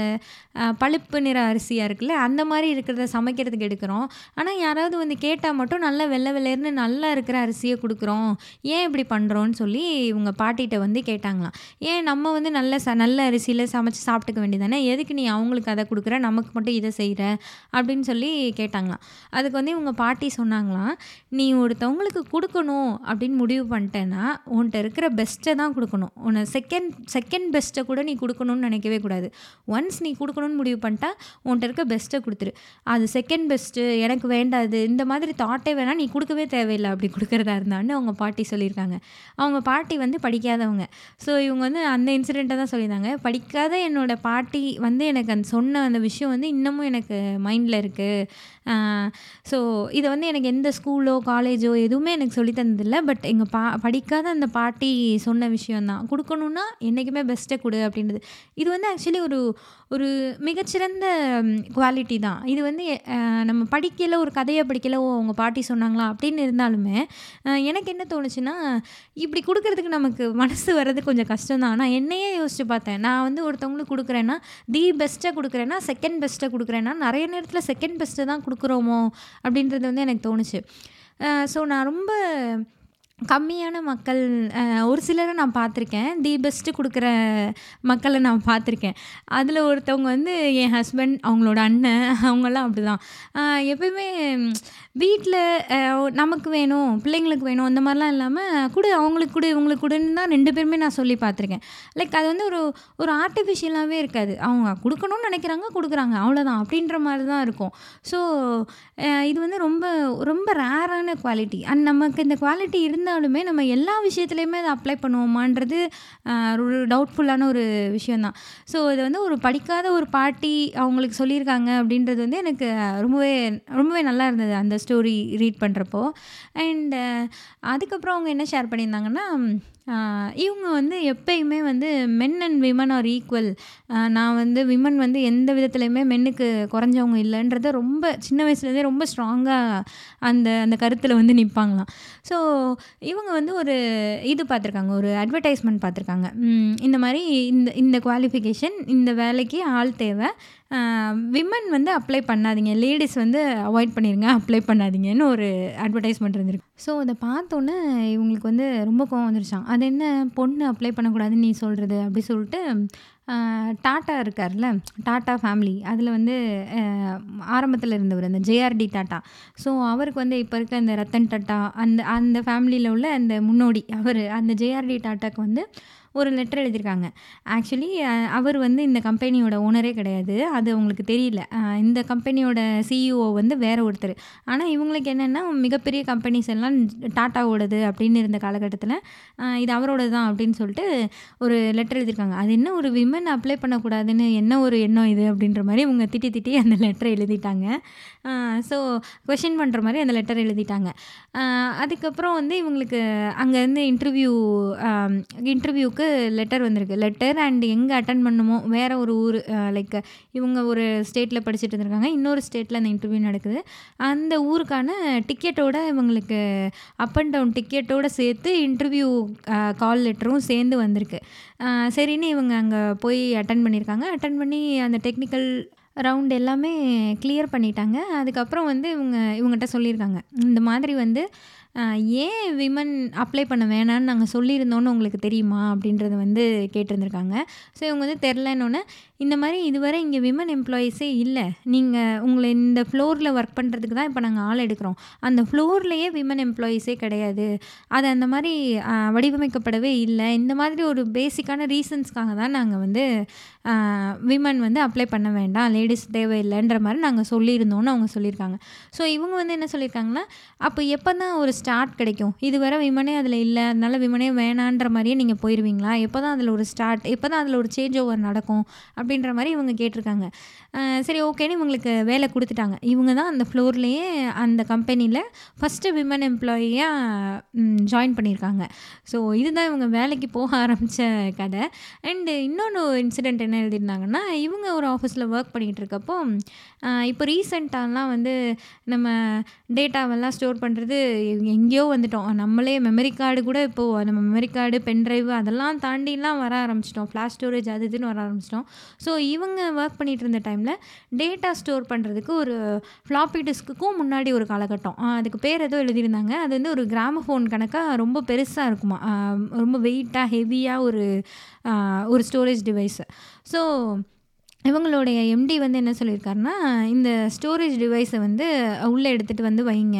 பழுப்பு நிற அரிசியாக இருக்குல்ல அந்த மாதிரி இருக்கிறத சமைக்கிறதுக்கு எடுக்கிறோம். ஆனால் யாராவது வந்து கேட்டால் மட்டும் நல்லா வெள்ளை வெள்ளையர்னு நல்லா இருக்கிற அரிசியை கொடுக்குறோம். ஏன் இப்படி பண்ணுறோன்னு சொல்லி இவங்க பாட்டிகிட்ட வந்து கேட்டாங்களாம். ஏன் நம்ம வந்து நல்ல ச நல்ல அரிசியில் சமைச்சு சாப்பிட்டுக்க வேண்டியதானே எதுக்கு நீ அவங்களுக்கு அதை கொடுக்குற? நமக்கு மட்டும் இதை செய்கிற அப்படின்னு சொல்லி கேட்டாங்களாம். அதுக்கு வந்து இவங்க பாட்டி சொன்னாங்களாம் நீ ஒருத்தவங்களுக்கு கொடுக்கணும் அப்படின்னு முடிவு பண்ணிட்டேன்னா உன்கிட்ட இருக்கிற பெஸ்ட்டை தான் கொடுக்கணும். உன்னை செகண்ட் செகண்ட் பெஸ்ட்டை கூட நீ கொடுக்கணும்னு நினைக்கவே கூடாது. ஒன்ஸ் நீ கொடுக்கணும்னு முடிவு பண்ணிட்டா உன்கிட்ட இருக்க பெஸ்ட்டை கொடுத்துரு. அது செகண்ட் பெஸ்ட்டு எனக்கு வேண்டாது இந்த மாதிரி தாட்டே வேணால் நீ கொடுக்கவே தேவையில்லை அப்படி கொடுக்குறதா இருந்தான்னு அவங்க பாட்டி சொல்லியிருக்காங்க. அவங்க பாட்டி வந்து படிக்காதவங்க. ஸோ இவங்க வந்து அந்த இன்சிடெண்ட்டை தான் சொல்லியிருந்தாங்க. படிக்காத என்னோட பாட்டி வந்து எனக்கு அந்த சொன்ன அந்த விஷயம் வந்து இன்னமும் எனக்கு மைண்டில் இருக்குது ஸோ இதை வந்து எனக்கு எந்த ஸ்கூலோ காலேஜோ எதுவுமே எனக்கு சொல்லி தந்ததில்லை. பட் எங்கள் பா படிக்காத அந்த பாட்டி சொன்ன விஷயந்தான் கொடுக்கணுன்னா என்றைக்குமே பெஸ்ட்டை கொடு அப்படின்றது. இது வந்து ஆக்சுவலி ஒரு ஒரு மிகச்சிறந்த குவாலிட்டி தான். இது வந்து நம்ம படிக்கல ஒரு கதையை படிக்கல ஓ அவங்க பாட்டி சொன்னாங்களா அப்படின்னு இருந்தாலுமே எனக்கு என்ன தோணுச்சுன்னா இப்படி கொடுக்கறதுக்கு நமக்கு மனசு வர்றது கொஞ்சம் கஷ்டம் தான் ஆனால் என்னையே யோசிச்சு பார்த்தேன். நான் வந்து ஒருத்தவங்களுக்கு கொடுக்குறேன்னா தி பெஸ்ட்டை கொடுக்குறேன்னா செகண்ட் பெஸ்ட்டை கொடுக்குறேன்னா நிறைய நேரத்தில் செகண்ட் பெஸ்ட்டை தான் கொடுக்குறோமோ அப்படின்றது வந்து எனக்கு தோணுச்சு. ஸோ நான் ரொம்ப கம்மியான மக்கள் ஒரு சிலரை நான் பார்த்துருக்கேன். தி பெஸ்ட்டு கொடுக்குற மக்களை நான் பார்த்துருக்கேன். அதில் ஒருத்தவங்க வந்து என் ஹஸ்பண்ட் அவங்களோட அண்ணன் அவங்கெல்லாம் அப்படி தான் எப்பயுமே வீட்டில் நமக்கு வேணும் பிள்ளைங்களுக்கு வேணும் அந்த மாதிரிலாம் இல்லாமல் கொடு அவங்களுக்கு கொடு இவங்களுக்கு கொடுன்னு தான் ரெண்டு பேருமே நான் சொல்லி பார்த்துருக்கேன். லைக் அது வந்து ஒரு ஒரு ஆர்டிஃபிஷியலாகவே இருக்காது. அவங்க கொடுக்கணும்னு நினைக்கிறாங்க கொடுக்குறாங்க அவ்வளோதான் அப்படின்ற மாதிரி தான் இருக்கும். ஸோ இது வந்து ரொம்ப ரொம்ப ரேரான குவாலிட்டி அண்ட் நமக்கு இந்த குவாலிட்டி இருந்தாலுமே நம்ம எல்லா விஷயத்துலையுமே அதை அப்ளை பண்ணுவோமான்றது ஒரு டவுட்ஃபுல்லான ஒரு விஷயந்தான் ஸோ இது வந்து ஒரு படிக்காத ஒரு பாட்டி அவங்களுக்கு சொல்லியிருக்காங்க அப்படின்றது வந்து எனக்கு ரொம்பவே ரொம்பவே நல்லா இருந்தது அந்த ஸ்டோரி ரீட் பண்ணுறப்போ அண்ட் அதுக்கப்புறம் அவங்க என்ன ஷேர் பண்ணியிருந்தாங்கன்னா இவங்க வந்து எப்பயுமே வந்து men and women are equal நான் வந்து விமன் வந்து எந்த விதத்துலையுமே மென்னுக்கு குறைஞ்சவங்க இல்லைன்றத ரொம்ப சின்ன வயசுலேருந்தே ரொம்ப ஸ்ட்ராங்காக அந்த அந்த கருத்தில் வந்து நிற்பாங்களாம் ஸோ இவங்க வந்து ஒரு இது பார்த்துருக்காங்க ஒரு அட்வர்டைஸ்மெண்ட் பார்த்துருக்காங்க இந்த மாதிரி இந்த இந்த குவாலிஃபிகேஷன் இந்த வேலைக்கு ஆள் தேவை. விமன் வந்து அப்ளை பண்ணாதீங்க. லேடிஸ் வந்து அவாய்ட் பண்ணிடுங்க அப்ளை பண்ணாதீங்கன்னு ஒரு அட்வர்டைஸ்மெண்ட் இருந்திருக்கு. ஸோ அதை பார்த்தோன்னே இவங்களுக்கு வந்து ரொம்ப கோவம் வந்துருச்சான் அது என்ன பொண்ணு அப்ளை பண்ணக்கூடாதுன்னு நீ சொல்கிறது அப்படி சொல்லிட்டு டாட்டா இருக்கார்ல டாட்டா ஃபேமிலி அதில் வந்து ஆரம்பத்தில் இருந்தவர் அந்த ஜேஆர்டி டாட்டா. ஸோ அவருக்கு வந்து இப்போ இருக்க அந்த ரத்தன் டாட்டா அந்த அந்த ஃபேமிலியில் உள்ள அந்த முன்னோடி அவர் அந்த ஜேஆர்டி டாட்டாக்கு வந்து ஒரு லெட்டர் எழுதியிருக்காங்க. ஆக்சுவலி அவர் வந்து இந்த கம்பெனியோட ஓனரே கிடையாது. அது அவங்களுக்கு தெரியல. இந்த கம்பெனியோட சிஇஓ வந்து வேற ஒருத்தர். ஆனால் இவங்களுக்கு என்னென்னா மிகப்பெரிய கம்பெனிஸ் எல்லாம் டாட்டாவோடது அப்படின்னு இருந்த காலகட்டத்தில் இது அவரோட தான் அப்படின்னு சொல்லிட்டு ஒரு லெட்டர் எழுதியிருக்காங்க. அது என்ன ஒரு விமன் அப்ளை பண்ணக்கூடாதுன்னு என்ன ஒரு எண்ணம் இது அப்படின்ற மாதிரி இவங்க திட்டி திட்டி அந்த லெட்டரை எழுதிட்டாங்க. ஸோ கொஷின் பண்ணுற மாதிரி அந்த லெட்டர் எழுதிட்டாங்க. அதுக்கப்புறம் வந்து இவங்களுக்கு அங்கேருந்து இன்டர்வியூ இன்டர்வியூக்கு லெட்டர் வந்திருக்கு. லெட்டர் அண்ட் எங்கே அட்டன் பண்ணுமோ வேறு ஒரு ஊர் லைக் இவங்க ஒரு ஸ்டேட்டில் படிச்சுட்டு இருந்திருக்காங்க. இன்னொரு ஸ்டேட்டில் அந்த இன்டர்வியூ நடக்குது. அந்த ஊருக்கான டிக்கெட்டோட இவங்களுக்கு அப் அண்ட் டவுன் டிக்கெட்டோட சேர்த்து இன்டர்வியூ கால் லெட்டரும் சேர்ந்து வந்திருக்கு. சரின்னு இவங்க அங்கே போய் அட்டன் பண்ணியிருக்காங்க. அட்டன் பண்ணி அந்த டெக்னிக்கல் ரவுண்ட் எல்லாமே கிளியர் பண்ணிட்டாங்க. அதுக்கப்புறம் வந்து இவங்க இவங்ககிட்ட சொல்லியிருக்காங்க. இந்த மாதிரி வந்து ஏன் விமன் அப்ளை பண்ண வேணான்னு நாங்கள் சொல்லியிருந்தோன்னு உங்களுக்கு தெரியுமா அப்படின்றத வந்து கேட்டிருந்துருக்காங்க. ஸோ இவங்க வந்து தெரிலன்னொன்னே இந்த மாதிரி இதுவரை இங்கே விமன் எம்ப்ளாயீஸே இல்லை. நீங்கள் உங்களை இந்த ஃப்ளோரில் ஒர்க் பண்ணுறதுக்கு தான் இப்போ நாங்கள் ஆள் எடுக்கிறோம். அந்த ஃப்ளோர்லேயே விமன் எம்ப்ளாயீஸே கிடையாது. அது அந்த மாதிரி வடிவமைக்கப்படவே இல்லை. இந்த மாதிரி ஒரு பேசிக்கான ரீசன்ஸ்க்காக தான் நாங்கள் வந்து விமன் வந்து அப்ளை பண்ண வேண்டாம். லேடிஸ் தேவையில்லைன்ற மாதிரி நாங்கள் சொல்லியிருந்தோன்னு அவங்க சொல்லியிருக்காங்க. ஸோ இவங்க வந்து என்ன சொல்லியிருக்காங்கன்னா அப்போ எப்போ தான் ஒரு ஸ்டார்ட் கிடைக்கும்? இதுவரை விமனே அதில் இல்லை. அதனால் விமனே வேணான்ற மாதிரியே நீங்கள் போயிடுவீங்களா எப்போ தான் அதில் ஒரு ஸ்டார்ட் எப்போ தான் அதில் ஒரு சேஞ்ச் ஓவர் நடக்கும்? அப்படி அப்படின்ற மாதிரி இவங்க கேட்டிருக்காங்க. சரி ஓகேன்னு இவங்களுக்கு வேலை கொடுத்துட்டாங்க. இவங்க தான் அந்த ஃப்ளோர்லேயே அந்த கம்பெனியில் ஃபஸ்ட்டு விமன் எம்ப்ளாயியாக ஜாயின் பண்ணியிருக்காங்க. ஸோ இதுதான் இவங்க வேலைக்கு போக ஆரம்பித்த கதை. அண்டு இன்னொன்று இன்சிடெண்ட் என்ன எழுதியிருந்தாங்கன்னா இவங்க ஒரு ஆஃபீஸில் ஒர்க் பண்ணிகிட்டு இருக்கப்போ இப்போ ரீசெண்டாலாம் வந்து நம்ம டேட்டாவெல்லாம் ஸ்டோர் பண்ணுறது எங்கேயோ வந்துட்டோம். நம்மளே மெமரி கார்டு கூட இப்போது நம்ம மெமரி கார்டு பென்ட்ரைவ் அதெல்லாம் தாண்டிலாம் வர ஆரம்பிச்சிட்டோம். ஃப்ளாஷ் ஸ்டோரேஜ் அது இதுன்னு வர ஆரம்பிச்சிட்டோம். ஸோ இவங்க ஒர்க் பண்ணிகிட்டு இருந்த டைமில் டேட்டா ஸ்டோர் பண்ணுறதுக்கு ஒரு ஃப்ளாப்பி டிஸ்க்குக்கும் முன்னாடி ஒரு காலகட்டம். அதுக்கு பேர் ஏதோ எழுதியிருந்தாங்க. அது வந்து ஒரு கிராமஃபோன் கணக்காக ரொம்ப பெருசாக இருக்குமா. ரொம்ப வெயிட்டாக ஹெவியாக ஒரு ஒரு ஸ்டோரேஜ் டிவைஸு ஸோ இவங்களுடைய எம்டி வந்து என்ன சொல்லியிருக்காருன்னா இந்த ஸ்டோரேஜ் டிவைஸை வந்து உள்ளே எடுத்துகிட்டு வந்து வைங்க.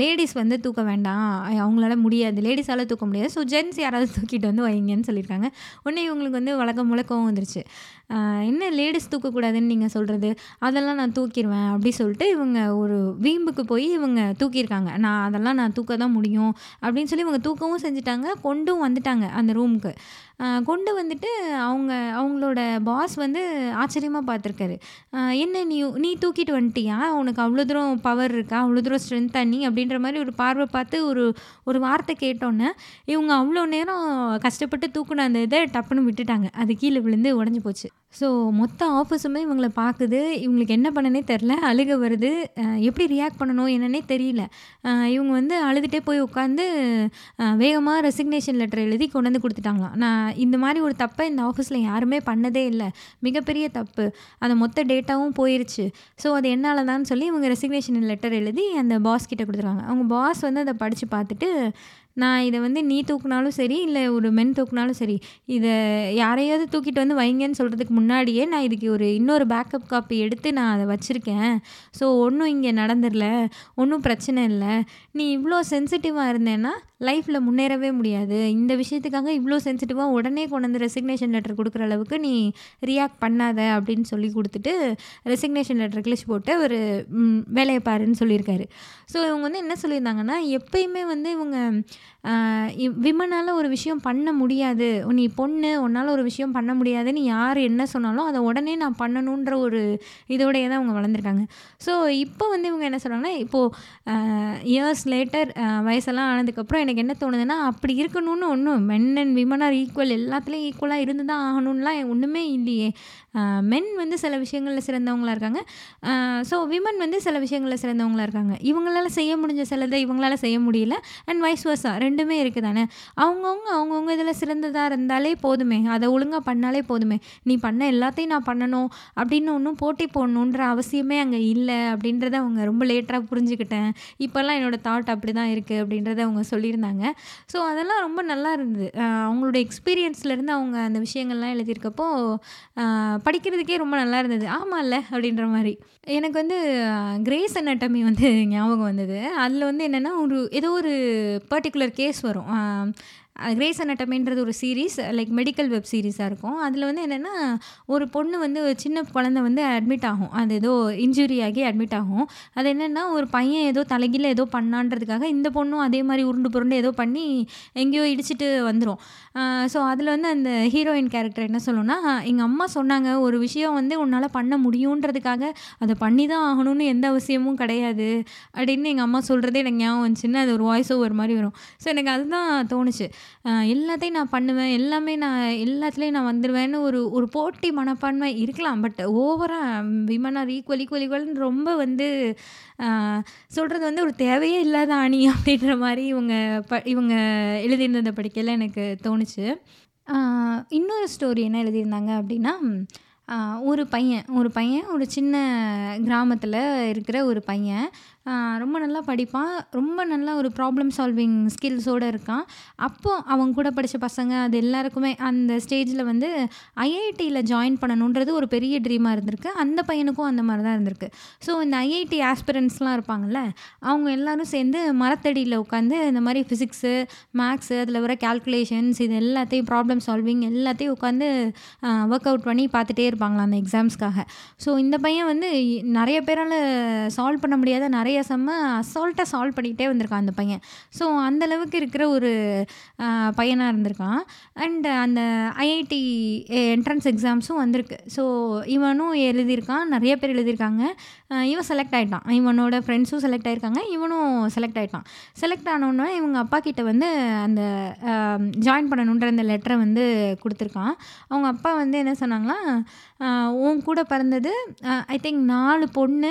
லேடிஸ் வந்து தூக்க வேண்டாம். அவங்களால முடியாது. லேடிஸால் தூக்க முடியாது. ஸோ ஜென்ஸ் யாராவது தூக்கிட்டு வந்து வைங்கன்னு சொல்லியிருக்காங்க. உடனே இவங்களுக்கு வந்து வழக்கம் முழக்கம் வந்துருச்சு. என்ன லேடிஸ் தூக்கக்கூடாதுன்னு நீங்கள் சொல்கிறது அதெல்லாம் நான் தூக்கிடுவேன் அப்படி சொல்லிட்டு இவங்க ஒரு வீம்புக்கு போய் இவங்க தூக்கியிருக்காங்க. நான் அதெல்லாம் நான் தூக்க தான் முடியும் அப்படின்னு சொல்லி இவங்க தூக்கவும் செஞ்சுட்டாங்க. கொண்டும் வந்துட்டாங்க அந்த ரூமுக்கு கொண்டு வந்துட்டு அவங்க அவங்களோட பாஸ் வந்து ஆச்சரியமாக பார்த்துருக்காரு. என்ன நீ நீ தூக்கிட்டு வந்துட்டியா? உனக்கு அவ்வளோ தூரம் பவர் இருக்கா? அவ்வளோ தூரம் ஸ்ட்ரென்த்தாக பண்ணி அப்படின்ற மாதிரி ஒரு பார்வை பார்த்து ஒரு ஒரு வார்த்தை கேட்டோன்னே இவங்க அவ்வளோ நேரம் கஷ்டப்பட்டு தூக்குன அந்த இதை டப்புன்னு விட்டுட்டாங்க. அது கீழே விழுந்து உடஞ்சி போச்சு. ஸோ மொத்த ஆஃபீஸுமே இவங்கள பார்க்குது. இவங்களுக்கு என்ன பண்ணனே தெரில அழுக வருது. எப்படி ரியாக்ட் பண்ணணும் என்னன்னே தெரியல. இவங்க வந்து அழுதுகிட்டே போய் உட்காந்து வேகமாக ரெசிக்னேஷன் லெட்டர் எழுதி கொண்டு வந்து கொடுத்துட்டாங்களாம். நான் இந்த மாதிரி ஒரு தப்பை இந்த ஆஃபீஸில் யாருமே பண்ணதே இல்லை. மிகப்பெரிய தப்பு. அந்த மொத்த டேட்டாவும் போயிடுச்சு ஸோ அது என்னால் தான் சொல்லி இவங்க ரெசிக்னேஷன் லெட்டர் எழுதி அந்த பாஸ் கிட்ட கொடுத்துருக்காங்க. அவங்க பாஸ் வந்து அதை படித்து பார்த்துட்டு நான் இதை வந்து நீ தூக்குனாலும் சரி இல்லை ஒரு மென் தூக்குனாலும் சரி இதை யாரையாவது தூக்கிட்டு வந்து வைங்கன்னு சொல்கிறதுக்கு முன்னாடியே நான் இதுக்கு ஒரு இன்னொரு பேக்கப் காப்பி எடுத்து நான் அதை வச்சுருக்கேன். ஸோ ஒன்றும் இங்கே நடந்துடல ஒன்றும் பிரச்சனை இல்லை. நீ இவ்வளோ சென்சிட்டிவாக இருந்தேன்னா லைஃப்பில் முன்னேறவே முடியாது. இந்த விஷயத்துக்காக இவ்வளோ சென்சிட்டிவாக உடனே கொண்டு வந்து ரெசிக்னேஷன் லெட்டர் கொடுக்குற அளவுக்கு நீ ரியாக்ட் பண்ணாத அப்படின்னு சொல்லி கொடுத்துட்டு ரெசிக்னேஷன் லெட்டர் கிளிச் போட்டு ஒரு வேலையை பாருன்னு சொல்லியிருக்காரு. ஸோ இவங்க வந்து என்ன சொல்லியிருந்தாங்கன்னா எப்பயுமே வந்து இவங்க விமனால் ஒரு விஷயம் பண்ண முடியாது. நீ பொண்ணு உன்னால் ஒரு விஷயம் பண்ண முடியாதுன்னு யார் என்ன சொன்னாலும் அதை உடனே நான் பண்ணணுன்ற ஒரு இதோடையே தான் அவங்க வளர்ந்துருக்காங்க. ஸோ இப்போ வந்து இவங்க என்ன சொல்கிறாங்கன்னா இப்போது இயர்ஸ் லேட்டர் வயசெல்லாம் ஆனதுக்கப்புறம் எனக்கு என்ன தோணுதுன்னா அப்படி இருக்கணும்னு ஒன்றும் men and women are equal எல்லாத்துலேயும் ஈக்குவலாக இருந்து தான் ஆகணும்லாம் ஒன்றுமே இல்லையே. மென் வந்து சில விஷயங்களில் சிறந்தவங்களாக இருக்காங்க. ஸோ விமன் வந்து சில விஷயங்களில் சிறந்தவங்களாக இருக்காங்க. இவங்களால செய்ய முடிஞ்ச சிலதை இவங்களால செய்ய முடியல அண்ட் வைஸ் வர்ஸா ரெண்டுமே இருக்குது தானே அவங்கவுங்க அவங்கவுங்க இதில் சிறந்ததாக இருந்தாலே போதுமே. அதை ஒழுங்காக பண்ணாலே போதுமே. நீ பண்ண எல்லாத்தையும் நான் பண்ணணும் அப்படின்னு ஒன்றும் போட்டி போடணுன்ற அவசியமே அங்கே இல்லை அப்படின்றத அவங்க ரொம்ப லேட்டாக புரிஞ்சுக்கிட்டேன். இப்போல்லாம் என்னோடய தாட் அப்படி தான் இருக்குது அப்படின்றத அவங்க சொல்லியிருந்தாங்க. ஸோ அதெல்லாம் ரொம்ப நல்லா இருந்தது. அவங்களோட எக்ஸ்பீரியன்ஸ்லேருந்து அவங்க அந்த விஷயங்கள்லாம் எழுதியிருக்கப்போ படிக்கிறதுக்கே ரொம்ப நல்லா இருந்தது. ஆமாம் இல்லை அப்படின்ற மாதிரி. எனக்கு வந்து கிரேஸ் அனாட்டமி வந்து ஞாபகம் வந்தது. அதில் வந்து என்னென்னா ஒரு ஏதோ ஒரு பர்டிகுலர் கேஸ் வரும். கிரேஸ் அனட்டமின்றது ஒரு சீரீஸ் லைக் மெடிக்கல் வெப் சீரிஸாக இருக்கும். அதில் வந்து என்னென்னா ஒரு பொண்ணு வந்து சின்ன குழந்த வந்து அட்மிட் ஆகும். அது ஏதோ இன்ஜுரி ஆகி அட்மிட் ஆகும். அது என்னென்னா ஒரு பையன் ஏதோ தலைகீழ ஏதோ பண்ணான்றதுக்காக இந்த பொண்ணும் அதே மாதிரி உருண்டு புருண்டு ஏதோ பண்ணி எங்கேயோ இடிச்சிட்டு வந்துடும் ஸோ அதில் வந்து அந்த ஹீரோயின் கேரக்டர் என்ன சொல்லணும்னா எங்கள் அம்மா சொன்னாங்க ஒரு விஷயம் வந்து உன்னால் பண்ண முடியுன்றதுக்காக அதை பண்ணி தான் ஆகணும்னு எந்த அவசியமும் கிடையாது அப்படின்னு எங்கள் அம்மா சொல்கிறதே எனக்கு ஞாபகம் வந்துச்சுன்னு அது ஒரு வாய்ஸ் ஓவர் மாதிரி வரும். ஸோ எனக்கு அதுதான் தோணுச்சு. எல்லாத்தையும் நான் பண்ணுவேன். எல்லாமே நான் எல்லாத்துலேயும் நான் வந்துடுவேன்னு ஒரு ஒரு போட்டி மனப்பான்மை இருக்கலாம். பட் ஓவராக விமன் ஆர் ஈக்குவல் ஈக்குவல் ஈக்குவல்னு ரொம்ப வந்து சொல்கிறது வந்து ஒரு தேவையே இல்லாத அணி [laughs] அப்படின்ற மாதிரி இவங்க ப இவங்க எழுதியிருந்ததை படிக்கல எனக்கு தோணுச்சு. இன்னொரு ஸ்டோரி என்ன எழுதியிருந்தாங்க அப்படின்னா ஒரு பையன் ஒரு பையன் ஒரு சின்ன கிராமத்தில் இருக்கிற ஒரு பையன். ரொம்ப நல்லா படிப்பான் ரொம்ப நல்லா ஒரு ப்ராப்ளம் சால்விங் ஸ்கில்ஸோடு இருக்கான். அப்போது அவங்க கூட படித்த பசங்க அது எல்லாருக்குமே அந்த ஸ்டேஜில் வந்து ஐஐடியில் ஜாயின் பண்ணணுன்றது ஒரு பெரிய ட்ரீமாக இருந்திருக்கு. அந்த பையனுக்கும் அந்த மாதிரி தான் இருந்திருக்கு. ஸோ இந்த ஐஐடி ஆஸ்பிரண்ட்ஸ்லாம் இருப்பாங்கள்ல அவங்க எல்லோரும் சேர்ந்து மரத்தடியில் உட்காந்து இந்த மாதிரி ஃபிசிக்ஸு மேக்ஸு அதில் வர கேல்குலேஷன்ஸ் இது எல்லாத்தையும் ப்ராப்ளம் சால்விங் எல்லாத்தையும் உட்காந்து ஒர்க் அவுட் பண்ணி பார்த்துட்டே வச்சுருப்பாங்களா அந்த எக்ஸாம்ஸ்க்காக ஸோ இந்த பையன் வந்து நிறைய பேரால் சால்வ் பண்ண முடியாத நிறைய செம்ம அசால்ட்டாக சால்வ் பண்ணிக்கிட்டே வந்திருக்கான் அந்த பையன். ஸோ அந்தளவுக்கு இருக்கிற ஒரு பையனாக இருந்திருக்கான். அண்ட் அந்த ஐஐடி என்ட்ரன்ஸ் எக்ஸாம்ஸும் வந்திருக்கு. ஸோ இவனும் எழுதியிருக்கான் நிறைய பேர் எழுதியிருக்காங்க. இவன் செலக்ட் ஆகிட்டான் இவனோட ஃப்ரெண்ட்ஸும் செலக்ட் ஆகிருக்காங்க இவனும் செலக்ட் ஆகிட்டான் செலக்ட் ஆனோடனே இவங்க அப்பா கிட்ட வந்து அந்த ஜாயின் பண்ணணுன்ற அந்த லெட்டரை வந்து கொடுத்துருக்கான். அவங்க அப்பா வந்து என்ன சொன்னாங்களா உன் கூட பிறந்தது ஐ திங்க் நாலு பொண்ணு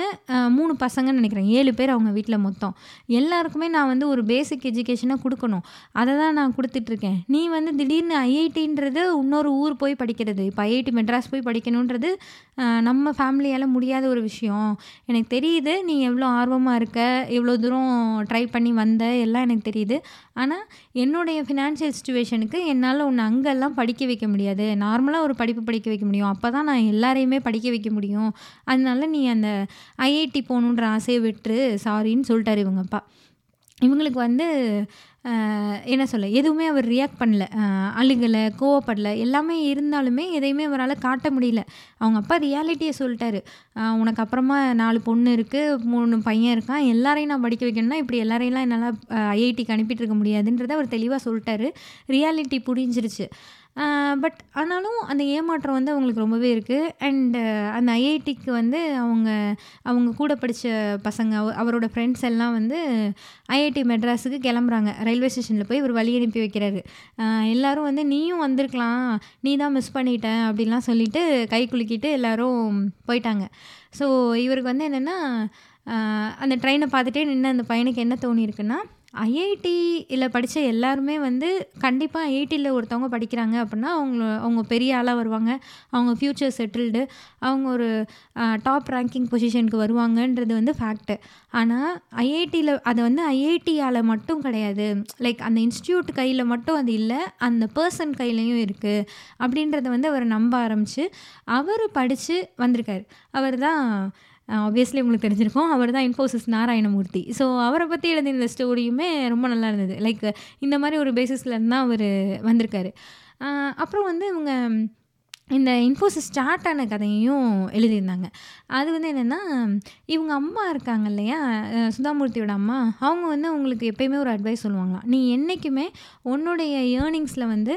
மூணு பசங்கன்னு நினைக்கிறேன். ஏழு பேர் அவங்க வீட்டில் மொத்தம். எல்லாருக்குமே நான் வந்து ஒரு பேசிக் எஜுகேஷனை கொடுக்கணும். அதை தான் நான் கொடுத்துட்ருக்கேன். நீ வந்து திடீர்னு ஐஐடின்றது இன்னொரு ஊர் போய் படிக்கிறது. இப்போ ஐஐடி மெட்ராஸ் போய் படிக்கணுன்றது நம்ம ஃபேமிலியால் முடியாத ஒரு விஷயம். எனக்கு தெரியுது நீ எவ்வளோ ஆர்வமாக இருக்க எவ்வளோ தூரம் ட்ரை பண்ணி வந்த எல்லாம் எனக்கு தெரியுது. ஆனால் என்னுடைய ஃபினான்ஷியல் சுச்சுவேஷனுக்கு என்னால் உன்னை அங்கெல்லாம் படிக்க வைக்க முடியாது. நார்மலாக ஒரு படிப்பு படிக்க வைக்க முடியும். அப்போ தான் நான் எல்லாரையுமே படிக்க வைக்க முடியும். அதனால நீ அந்த ஐஐடி போகணுன்ற ஆசையை விட்டுரு. சாரின்னு சொல்லிட்டார் இவங்கப்பா இவங்களுக்கு வந்து என்ன சொல்ல எதுவுமே அவர் ரியாக்ட் பண்ணல. அழுகலை கோவப்படலை எல்லாமே இருந்தாலுமே எதையுமே அவரால் காட்ட முடியல. அவங்க அப்பா ரியாலிட்டியை சொல்லிட்டாரு. உனக்கு அப்புறமா நாலு பொண்ணு இருக்குது மூணு பையன் இருக்கான் எல்லாரையும் நான் படிக்க வைக்கணும்னா இப்படி எல்லாரையெல்லாம் என்னால் ஐஐடிக்கு அனுப்பிட்டு இருக்க முடியாதுன்றதை அவர் தெளிவாக சொல்லிட்டாரு. ரியாலிட்டி புரிஞ்சிருச்சு. பட் ஆனாலும் அந்த ஏமாற்றம் வந்து அவங்களுக்கு ரொம்பவே இருக்குது அண்டு அந்த ஐஐடிக்கு வந்து அவங்க அவங்க கூட படித்த பசங்க அவரோட ஃப்ரெண்ட்ஸ் எல்லாம் வந்து ஐஐடி மெட்ராஸுக்கு கிளம்புறாங்க. ரயில்வே ஸ்டேஷனில் போய் இவர் வழி அனுப்பி வைக்கிறாரு எல்லோரும் வந்து நீயும் வந்திருக்கலாம் நீ தான் மிஸ் பண்ணிட்ட அப்படின்லாம் சொல்லிவிட்டு கை குலுக்கிட்டு எல்லோரும் போயிட்டாங்க. ஸோ இவருக்கு வந்து என்னென்னா அந்த ட்ரெயினை பார்த்துட்டே நின்று அந்த பையனுக்கு என்ன தோணியிருக்குன்னா ஐஐடியில் படித்த எல்லாருமே வந்து கண்டிப்பாக ஐஐடியில் ஒருத்தவங்க படிக்கிறாங்க அப்படின்னா அவங்க அவங்க பெரிய ஆளாக வருவாங்க. அவங்க ஃப்யூச்சர் செட்டில்டு அவங்க ஒரு டாப் ரேங்கிங் பொசிஷனுக்கு வருவாங்கன்றது வந்து ஃபேக்ட்டு ஆனால் ஐஐடியில் அது வந்து ஐஐடியால் மட்டும் கிடையாது. லைக் அந்த இன்ஸ்டியூட் கையில் மட்டும் அது இல்லை அந்த பர்சன் கையிலையும் இருக்குது அப்படின்றத வந்து அவர் நம்ப ஆரம்பித்து அவர் படித்து வந்திருக்காரு. அவர் தான் ஆப்வியஸ்லி உங்களுக்கு தெரிஞ்சிருக்கும். அவர் தான் இன்ஃபோசிஸ் நாராயணமூர்த்தி. ஸோ அவரை பற்றி எழுதின ஸ்டோரியுமே ரொம்ப நல்லா இருந்தது. லைக் இந்த மாதிரி ஒரு பேசிஸ்லேருந்து தான் அவர் வந்திருக்காரு. அப்புறம் வந்து இவங்க இந்த இன்ஃபோசிஸ் ஸ்டார்ட் ஆன கதையையும் எழுதியிருந்தாங்க. அது வந்து என்னென்னா இவங்க அம்மா இருக்காங்க இல்லையா? சுதாமூர்த்தியோட அம்மா. அவங்க வந்து அவங்களுக்கு எப்பயுமே ஒரு அட்வைஸ் சொல்லுவாங்களாம் நீ என்றைக்குமே உன்னுடைய ஏர்னிங்ஸில் வந்து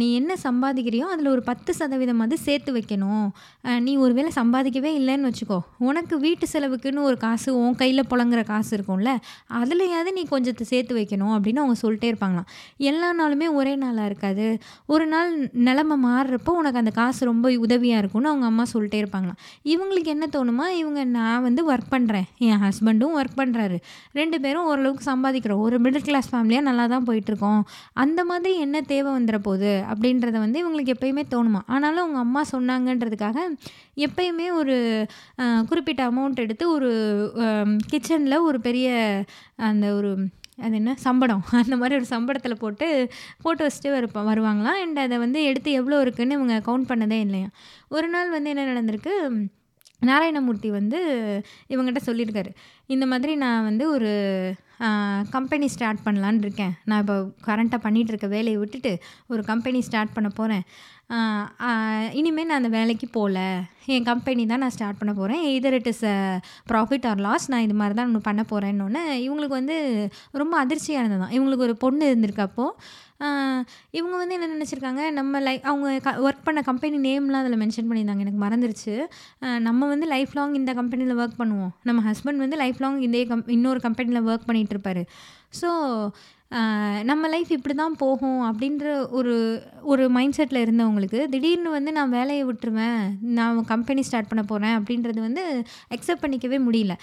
நீ என்ன சம்பாதிக்கிறியோ அதில் ஒரு பத்து சதவீதம் அது சேர்த்து வைக்கணும். நீ ஒரு வேளை சம்பாதிக்கவே இல்லைன்னு வச்சுக்கோ. உனக்கு வீட்டு செலவுக்குன்னு ஒரு காசு உன் கையில் புழங்குற காசு இருக்கும்ல அதுலையாவது நீ கொஞ்சத்தை சேர்த்து வைக்கணும் அப்படின்னு அவங்க சொல்லிட்டே இருப்பாங்களாம். எல்லா நாளுமே ஒரே நாளாக இருக்காது. ஒரு நாள் நிலமை மாறுறப்போ உனக்கு அந்த காசு ரொம்ப உதவியாக இருக்கும்னு அவங்க அம்மா சொல்லிட்டே இருப்பாங்களாம். இவங்களுக்கு என்ன தோணுமா? இவங்க நான் வந்து ஒர்க் பண்ணுறேன் என் ஹஸ்பண்டும் ஒர்க் பண்ணுறாரு ரெண்டு பேரும் ஓரளவுக்கு சம்பாதிக்கிறோம். ஒரு மிடில் கிளாஸ் ஃபேமிலியாக நல்லா தான் போயிட்டுருக்கோம். அந்த மாதிரி என்ன தேவை வந்துட போகுது அப்படின்றத வந்து இவங்களுக்கு எப்பயுமே தோணுமா ஆனாலும் அவங்க அம்மா சொன்னாங்கன்றதுக்காக எப்பயுமே ஒரு குறிப்பிட்ட அமௌண்ட் எடுத்து ஒரு கிச்சனில் ஒரு பெரிய அந்த ஒரு அது என்ன? சம்படம். [laughs] அந்த மாதிரி ஒரு சம்படத்தில் போட்டு போட்டு வச்சுட்டு வருப்பா வருவாங்களாம். அண்ட் அதை வந்து எடுத்து எவ்வளோ இருக்குன்னு இவங்க கவுண்ட் பண்ணதே இல்லையா? ஒரு நாள் வந்து என்ன நடந்திருக்கு? நாராயணமூர்த்தி வந்து இவங்ககிட்ட சொல்லியிருக்காரு. இந்த மாதிரி நான் வந்து ஒரு கம்பெனி ஸ்டார்ட் பண்ணலான் இருக்கேன். நான் இப்போ கரண்ட்டாக பண்ணிகிட்டு இருக்க வேலையை விட்டுட்டு ஒரு கம்பெனி ஸ்டார்ட் பண்ண போகிறேன் இனிமேல் நான் அந்த வேலைக்கு போகல என் கம்பெனி தான் நான் ஸ்டார்ட் பண்ண போகிறேன் either it is a profit or loss நான் இது மாதிரி தான் ஒன்று பண்ண போகிறேன்னொன்னே இவங்களுக்கு வந்து ரொம்ப அதிர்ச்சியாக இருந்தது தான் இவங்களுக்கு ஒரு பொண்ணு இருந்திருக்கு அப்போது இவங்க வந்து என்ன நினச்சிருக்காங்க? நம்ம லை அவங்க க ஒர்க் பண்ண கம்பெனி நேம்லாம் அதில் மென்ஷன் பண்ணியிருந்தாங்க. எனக்கு மறந்துருச்சு. நம்ம வந்து லைஃப் லாங் இந்த கம்பெனியில் ஒர்க் பண்ணுவோம். நம்ம ஹஸ்பண்ட் வந்து லைஃப் லாங் இதே கம் இன்னொரு கம்பெனியில் ஒர்க் பண்ணிகிட்டு இருப்பார். ஸோ நம்ம லைஃப் இப்படி தான் போகும் அப்படின்ற ஒரு ஒரு மைண்ட் செட்டில் இருந்தவங்களுக்கு திடீர்னு வந்து நான் வேலையை விட்டுருவேன் நான் கம்பெனி ஸ்டார்ட் பண்ண போகிறேன் அப்படின்றது வந்து அக்செப்ட் பண்ணிக்கவே முடியல.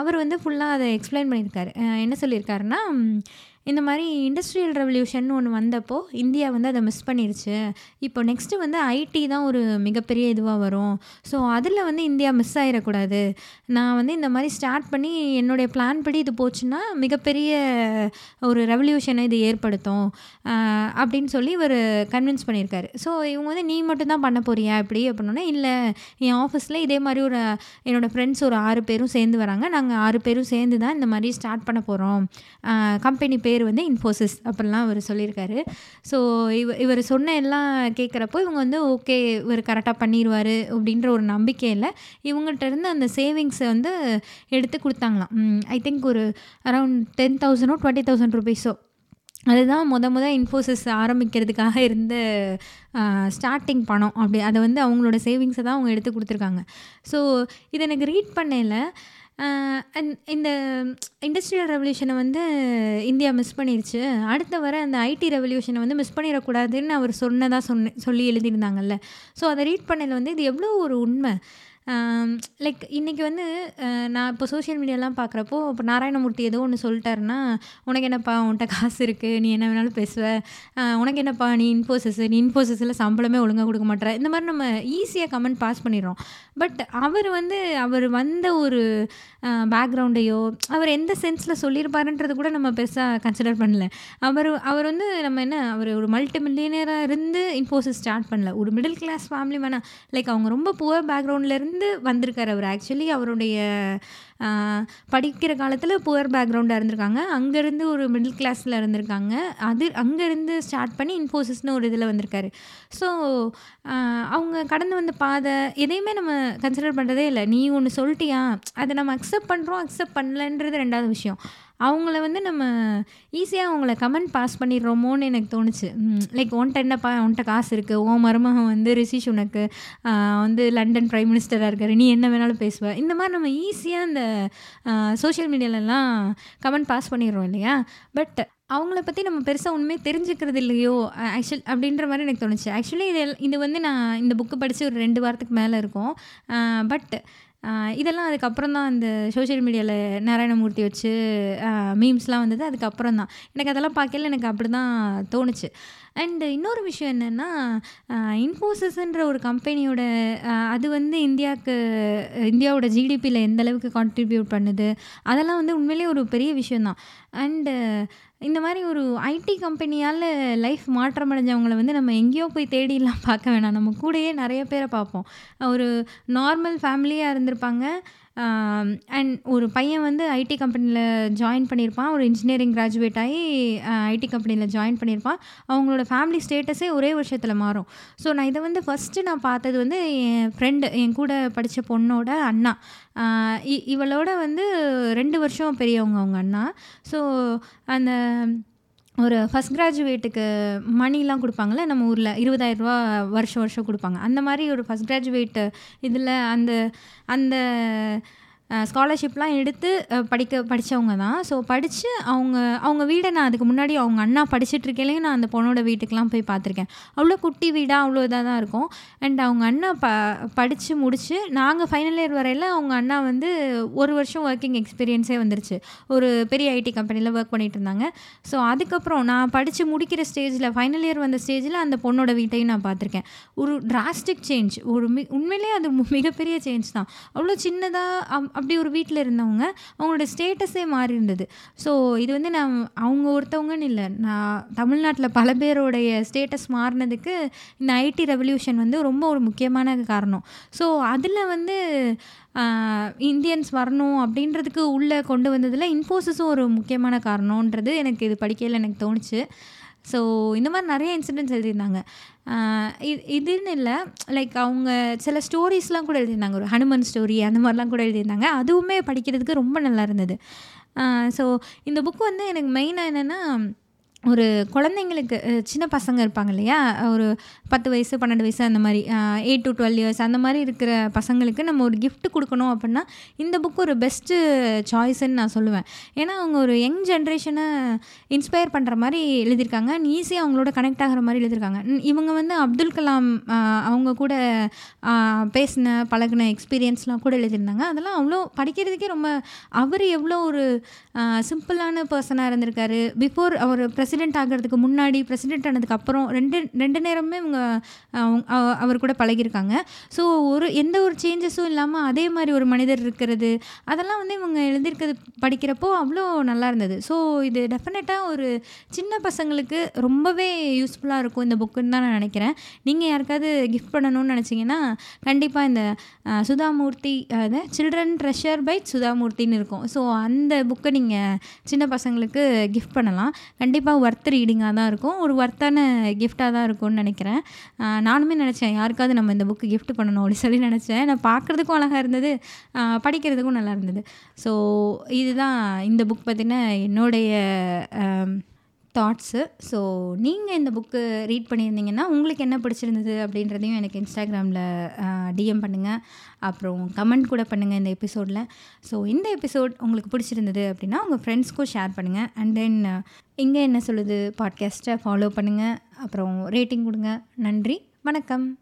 அவர் வந்து ஃபுல்லாக அதை எக்ஸ்பிளைன் பண்ணியிருக்காரு. என்ன சொல்லியிருக்காருன்னா இந்த மாதிரி இண்டஸ்ட்ரியல் ரெவல்யூஷன் ஒன்று வந்தப்போ இந்தியா வந்து அதை மிஸ் பண்ணிருச்சு. இப்போ நெக்ஸ்ட்டு வந்து ஐடி தான் ஒரு மிகப்பெரிய இதுவாக வரும். ஸோ அதில் வந்து இந்தியா மிஸ் ஆகிடக்கூடாது நான் வந்து இந்த மாதிரி ஸ்டார்ட் பண்ணி என்னுடைய பிளான் படி இது போச்சுன்னா மிகப்பெரிய ஒரு ரெவல்யூஷனை இது ஏற்படுத்தும். அப்படின்னு சொல்லி இவர் கன்வின்ஸ் பண்ணியிருக்காரு ஸோ இவங்க வந்து நீ மட்டும் தான் பண்ண போறியா? இப்படி அப்படின்னோடனே இல்லை. என் ஆஃபீஸில் இதே மாதிரி ஒரு என்னோடய ஃப்ரெண்ட்ஸ் ஒரு ஆறு பேரும் சேர்ந்து வராங்க. நாங்கள் ஆறு பேரும் சேர்ந்து தான் இந்த மாதிரி ஸ்டார்ட் பண்ண போகிறோம் கம்பெனி பேர் பேர் வந்து இன்ஃபோசிஸ் அப்படிலாம் அவர் சொல்லியிருக்காரு. ஸோ இவ இவர் சொன்ன எல்லாம் கேட்குறப்போ இவங்க வந்து ஓகே இவர் கரெக்டாக பண்ணிடுவார் அப்படின்ற ஒரு நம்பிக்கையில் இவங்கள்ட்ட இருந்து அந்த சேவிங்ஸை வந்து எடுத்து கொடுத்தாங்களாம். ஐ திங்க் ஒரு அரவுண்ட் டென் தௌசண்டோ டுவெண்ட்டி தௌசண்ட் ருபீஸோ அதுதான் முத முத இன்ஃபோசிஸ் ஆரம்பிக்கிறதுக்காக இருந்த ஸ்டார்டிங் பணம். அப்படி அதை வந்து அவங்களோட சேவிங்ஸை தான் அவங்க எடுத்து கொடுத்துருக்காங்க. ஸோ இதை எனக்கு ரீட் பண்ணையில் அண்ட் இந்த இண்டஸ்ட்ரியல் ரெவல்யூஷனை வந்து இந்தியா மிஸ் பண்ணிருச்சு. அடுத்த வர அந்த ஐடி ரெவல்யூஷனை வந்து மிஸ் பண்ணிடக்கூடாதுன்னு அவர் சொன்னதாக சொன்ன சொல்லி எழுதியிருந்தாங்கல்ல. ஸோ அதை ரீட் பண்ணதில் வந்து இது எவ்வளோ ஒரு உண்மை? லைக் இன்றைக்கி வந்து நான் இப்போ சோஷியல் மீடியாலாம் பார்க்குறப்போ இப்போ நாராயணமூர்த்தி ஏதோ ஒன்று சொல்லிட்டாருன்னா உனக்கு என்னப்பா உன்கிட்ட காசு இருக்குது நீ என்ன வேணாலும் பேசுவ. உனக்கு என்னப்பா நீ இன்ஃபோசிஸ் நீ இன்ஃபோசிஸில் சம்பளமே ஒழுங்காக கொடுக்க மாட்டேற. இந்த மாதிரி நம்ம ஈஸியாக கமெண்ட் பாஸ் பண்ணிடுறோம். பட் அவர் வந்து அவர் வந்த ஒரு பேக்ரவுண்டையோ அவர் எந்த சென்ஸில் சொல்லியிருப்பாருன்றது கூட நம்ம பெருசாக கன்சிடர் பண்ணல. அவர் அவர் வந்து நம்ம என்ன அவர் ஒரு மல்டி மில்லியனராக இருந்து இன்ஃபோசிஸ் ஸ்டார்ட் பண்ணல. ஒரு மிடில் கிளாஸ் ஃபேமிலி வேணால் லைக் அவங்க ரொம்ப புவர் பேக்ரவுண்ட்லேருந்து இருந்து வந்திருக்கார் அவர். ஆக்சுவலி அவருடைய படிக்கிற காலத்தில் புவர் பேக்ரவுண்டாக இருந்திருக்காங்க. அங்கேருந்து ஒரு மிடில் கிளாஸில் இருந்திருக்காங்க. அது அங்கேருந்து ஸ்டார்ட் பண்ணி இன்ஃபோசிஸ்னு ஒரு இதில் வந்திருக்காரு. ஸோ அவங்க கடந்து வந்த பாதை எதையுமே நம்ம கன்சிடர் பண்ணுறதே இல்லை. நீ ஒன்று சொல்லிட்டியா? அதை நம்ம அக்செப்ட் பண்ணுறோம் அக்செப்ட் பண்ணலன்றது ரெண்டாவது விஷயம். அவங்கள வந்து நம்ம ஈஸியாக அவங்கள கமெண்ட் பாஸ் பண்ணிடுறோமோன்னு எனக்கு தோணுச்சு. லைக் உன்ட்ட என்னப்பா உன்ட்ட காசு இருக்குது ஓ மருமகன் வந்து ரிஷிஷ் உனக்கு வந்து லண்டன் ப்ரைம் மினிஸ்டராக இருக்காரு நீ என்ன வேணாலும் பேசுவ. இந்த மாதிரி நம்ம ஈஸியாக இந்த சோஷியல் மீடியாலலாம் கமெண்ட் பாஸ் பண்ணிடுறோம் இல்லையா? பட் அவங்கள பற்றி நம்ம பெருசாக உண்மையை தெரிஞ்சுக்கிறது இல்லையோ? ஆக்சுவல் அப்படின்ற மாதிரி எனக்கு தோணுச்சு. ஆக்சுவலி இது இது வந்து நான் இந்த புக்கு படித்து ஒரு ரெண்டு வாரத்துக்கு மேலே இருக்கும். பட் இதெல்லாம் அதுக்கப்புறம் தான் அந்த சோஷியல் மீடியாவில் நாராயணமூர்த்தி வச்சு மீம்ஸ்லாம் வந்தது. அதுக்கப்புறம் தான் எனக்கு அதெல்லாம் பார்க்கல எனக்கு அப்படி தான் தோணுச்சு. அண்டு இன்னொரு விஷயம் என்னென்னா இன்ஃபோசிஸ்ன்ற ஒரு கம்பெனியோட அது வந்து இந்தியாவுக்கு இந்தியாவோட ஜிடிபியில் எந்த அளவுக்கு கான்ட்ரிபியூட் பண்ணுது? அதெல்லாம் வந்து உண்மையிலேயே ஒரு பெரிய விஷயந்தான் அண்டு இந்த மாதிரி ஒரு ஐடி கம்பெனியால் லைஃப் மாற்றம் அடைஞ்சவங்களை வந்து நம்ம எங்கேயோ போய் தேடிலாம் பார்க்க வேணாம். நம்ம கூடயே நிறைய பேரை பார்ப்போம். ஒரு நார்மல் ஃபேமிலியாக இருந்திருப்பாங்க. அண்ட் ஒரு பையன் வந்து ஐடி கம்பெனியில் ஜாயின் பண்ணியிருப்பான். ஒரு இன்ஜினியரிங் கிராஜுவேட் ஆகி ஐடி கம்பெனியில் ஜாயின் பண்ணியிருப்பான். அவங்களோட ஃபேமிலி ஸ்டேட்டஸே ஒரே வருஷத்தில் மாறும். ஸோ நான் இதை வந்து ஃபஸ்ட்டு நான் பார்த்தது வந்து என் ஃப்ரெண்டு என் கூட படித்த பொண்ணோட அண்ணா. இ- இவளோட வந்து ரெண்டு வருஷம் பெரியவங்க அவங்க அண்ணா. ஸோ அந்த ஒரு ஃபஸ்ட் கிராஜுவேட்டுக்கு மணிலாம் கொடுப்பாங்கள்ல நம்ம ஊரில் இருபதாயிரரூவா வருஷம் வருஷம் கொடுப்பாங்க. அந்த மாதிரி ஒரு ஃபஸ்ட் கிராஜுவேட்டு இதில் அந்த அந்த ஸ்காலர்ஷிப்லாம் எடுத்து படிக்க படித்தவங்க தான். ஸோ படித்து அவங்க அவங்க வீடை நான் அதுக்கு முன்னாடி அவங்க அண்ணா படிச்சுட்டு நான் அந்த பொண்ணோட வீட்டுக்கெலாம் போய் பார்த்துருக்கேன். அவ்வளோ குட்டி வீடாக அவ்வளோ இதாக தான் இருக்கும். அண்ட் அவங்க அண்ணா ப படித்து முடித்து நாங்கள் ஃபைனல் இயர் வரையில் அவங்க அண்ணா வந்து ஒரு வருஷம் ஒர்க்கிங் எக்ஸ்பீரியன்ஸே வந்துருச்சு. ஒரு பெரிய ஐடி கம்பெனியில் ஒர்க் பண்ணிகிட்டு இருந்தாங்க. ஸோ அதுக்கப்புறம் நான் படித்து முடிக்கிற ஸ்டேஜில் ஃபைனல் இயர் வந்த ஸ்டேஜில் அந்த பொண்ணோட வீட்டையும் நான் பார்த்துருக்கேன். ஒரு டிராஸ்டிக் சேஞ்ச் ஒரு மி உண்மையிலேயே அது மிகப்பெரிய சேஞ்ச் தான். அவ்வளோ சின்னதாக அப்படி ஒரு வீட்டில் இருந்தவங்க அவங்களோட ஸ்டேட்டஸே மாறி இருந்தது. ஸோ இது வந்து நான் அவங்க ஒருத்தவங்கன்னு இல்லை. நான் தமிழ்நாட்டில் பல பேருடைய ஸ்டேட்டஸ் மாறினதுக்கு இந்த ஐடி ரெவல்யூஷன் வந்து ரொம்ப ஒரு முக்கியமான காரணம். ஸோ அதில் வந்து இந்தியன்ஸ் வரணும் அப்படின்றதுக்கு உள்ளே கொண்டு வந்ததில் இன்ஃபோசிஸும் ஒரு முக்கியமான காரணன்றது எனக்கு இது படிக்கையில் எனக்கு தோணுச்சு. ஸோ இந்த மாதிரி நிறைய இன்சிடென்ட்ஸ் எழுதியிருந்தாங்க. இது இதுன்னு இல்லை. லைக் அவங்க சில ஸ்டோரிஸ்லாம் கூட எழுதியிருந்தாங்க. ஒரு ஹனுமன் ஸ்டோரி அந்த மாதிரிலாம் கூட எழுதியிருந்தாங்க. அதுவுமே படிக்கிறதுக்கு ரொம்ப நல்லா இருந்தது. ஸோ இந்த புக் வந்து எனக்கு மெயினாக என்னென்னா ஒரு குழந்தைங்களுக்கு சின்ன பசங்க இருப்பாங்க இல்லையா? ஒரு பத்து வயசு பன்னெண்டு வயசு அந்த மாதிரி எயிட் டு டுவெல் இயர்ஸ் அந்த மாதிரி இருக்கிற பசங்களுக்கு நம்ம ஒரு கிஃப்ட் கொடுக்கணும் அப்படின்னா இந்த புக் ஒரு பெஸ்ட்டு சாய்ஸ்ன்னு நான் சொல்லுவேன். ஏன்னா அவங்க ஒரு யங் ஜென்ரேஷனை இன்ஸ்பயர் பண்ணுற மாதிரி எழுதியிருக்காங்க. ஈஸியாக அவங்களோட கனெக்ட் ஆகிற மாதிரி எழுதியிருக்காங்க. இவங்க வந்து அப்துல் கலாம் அவங்க கூட பேசின பழகின எக்ஸ்பீரியன்ஸ்லாம் கூட எழுதியிருந்தாங்க. அதெல்லாம் அவ்வளோ படிக்கிறதுக்கே ரொம்ப அவர் எவ்வளோ ஒரு சிம்பிளான பர்சனாக இருந்திருக்காரு. பிஃபோர் அவர் ப்ரெஸ் பிரசிடென்ட் ஆகிறதுக்கு முன்னாடி பிரசிடென்ட் ஆனதுக்கு அப்புறம் ரெண்டு ரெண்டு நேரமே இவங்க அவங்க- அவ- அவர் கூட பழகியிருக்காங்க. ஸோ ஒரு எந்த ஒரு சேஞ்சஸும் இல்லாமல் அதே மாதிரி ஒரு மனிதர் இருக்கிறது அதெல்லாம் வந்து இவங்க எழுதியிருக்கிறது படிக்கிறப்போ அவ்வளோ நல்லா இருந்தது. ஸோ இது டெஃபினட்டாக ஒரு சின்ன பசங்களுக்கு ரொம்பவே யூஸ்ஃபுல்லாக இருக்கும் இந்த புக்குன்னு தான் நான் நினைக்கிறேன். நீங்கள் யாருக்காவது கிஃப்ட் பண்ணணும்னு நினச்சிங்கன்னா கண்டிப்பாக இந்த சுதாமூர்த்தி அது சில்ட்ரன் ட்ரெஷர் பை சுதாமூர்த்தின்னு இருக்கும். ஸோ அந்த புக்கை நீங்கள் சின்ன பசங்களுக்கு கிஃப்ட் பண்ணலாம். கண்டிப்பாக ஒர்த் ரீடிங்காக தான் இருக்கும். ஒரு ஒர்த்தான கிஃப்டாக தான் இருக்கும்னு நினைக்கிறேன். நானுமே நினச்சேன் யாருக்காவது நம்ம இந்த புக்கு கிஃப்ட் பண்ணணும் அப்படின்னு சொல்லி நினச்சேன். நான் பார்க்குறதுக்கும் அழகாக இருந்தது. படிக்கிறதுக்கும் நல்லா இருந்தது. ஸோ இதுதான் இந்த புக் பற்றின என்னுடைய தாட்ஸு ஸோ நீங்கள் இந்த புக்கு ரீட் பண்ணியிருந்தீங்கன்னா உங்களுக்கு என்ன பிடிச்சிருந்தது அப்படின்றதையும் எனக்கு இன்ஸ்டாகிராமில் டிஎம் பண்ணுங்கள் அப்புறம் கமெண்ட் கூட பண்ணுங்கள் இந்த எபிசோடில் ஸோ இந்த எபிசோட் உங்களுக்கு பிடிச்சிருந்தது அப்படின்னா உங்கள் ஃப்ரெண்ட்ஸ்க்கும் ஷேர் பண்ணுங்கள் அண்ட் தென் இங்கே என்ன சொல்லுது? பாட்காஸ்ட்டை ஃபாலோ பண்ணுங்கள் அப்புறம் ரேட்டிங் கொடுங்க. நன்றி. வணக்கம்.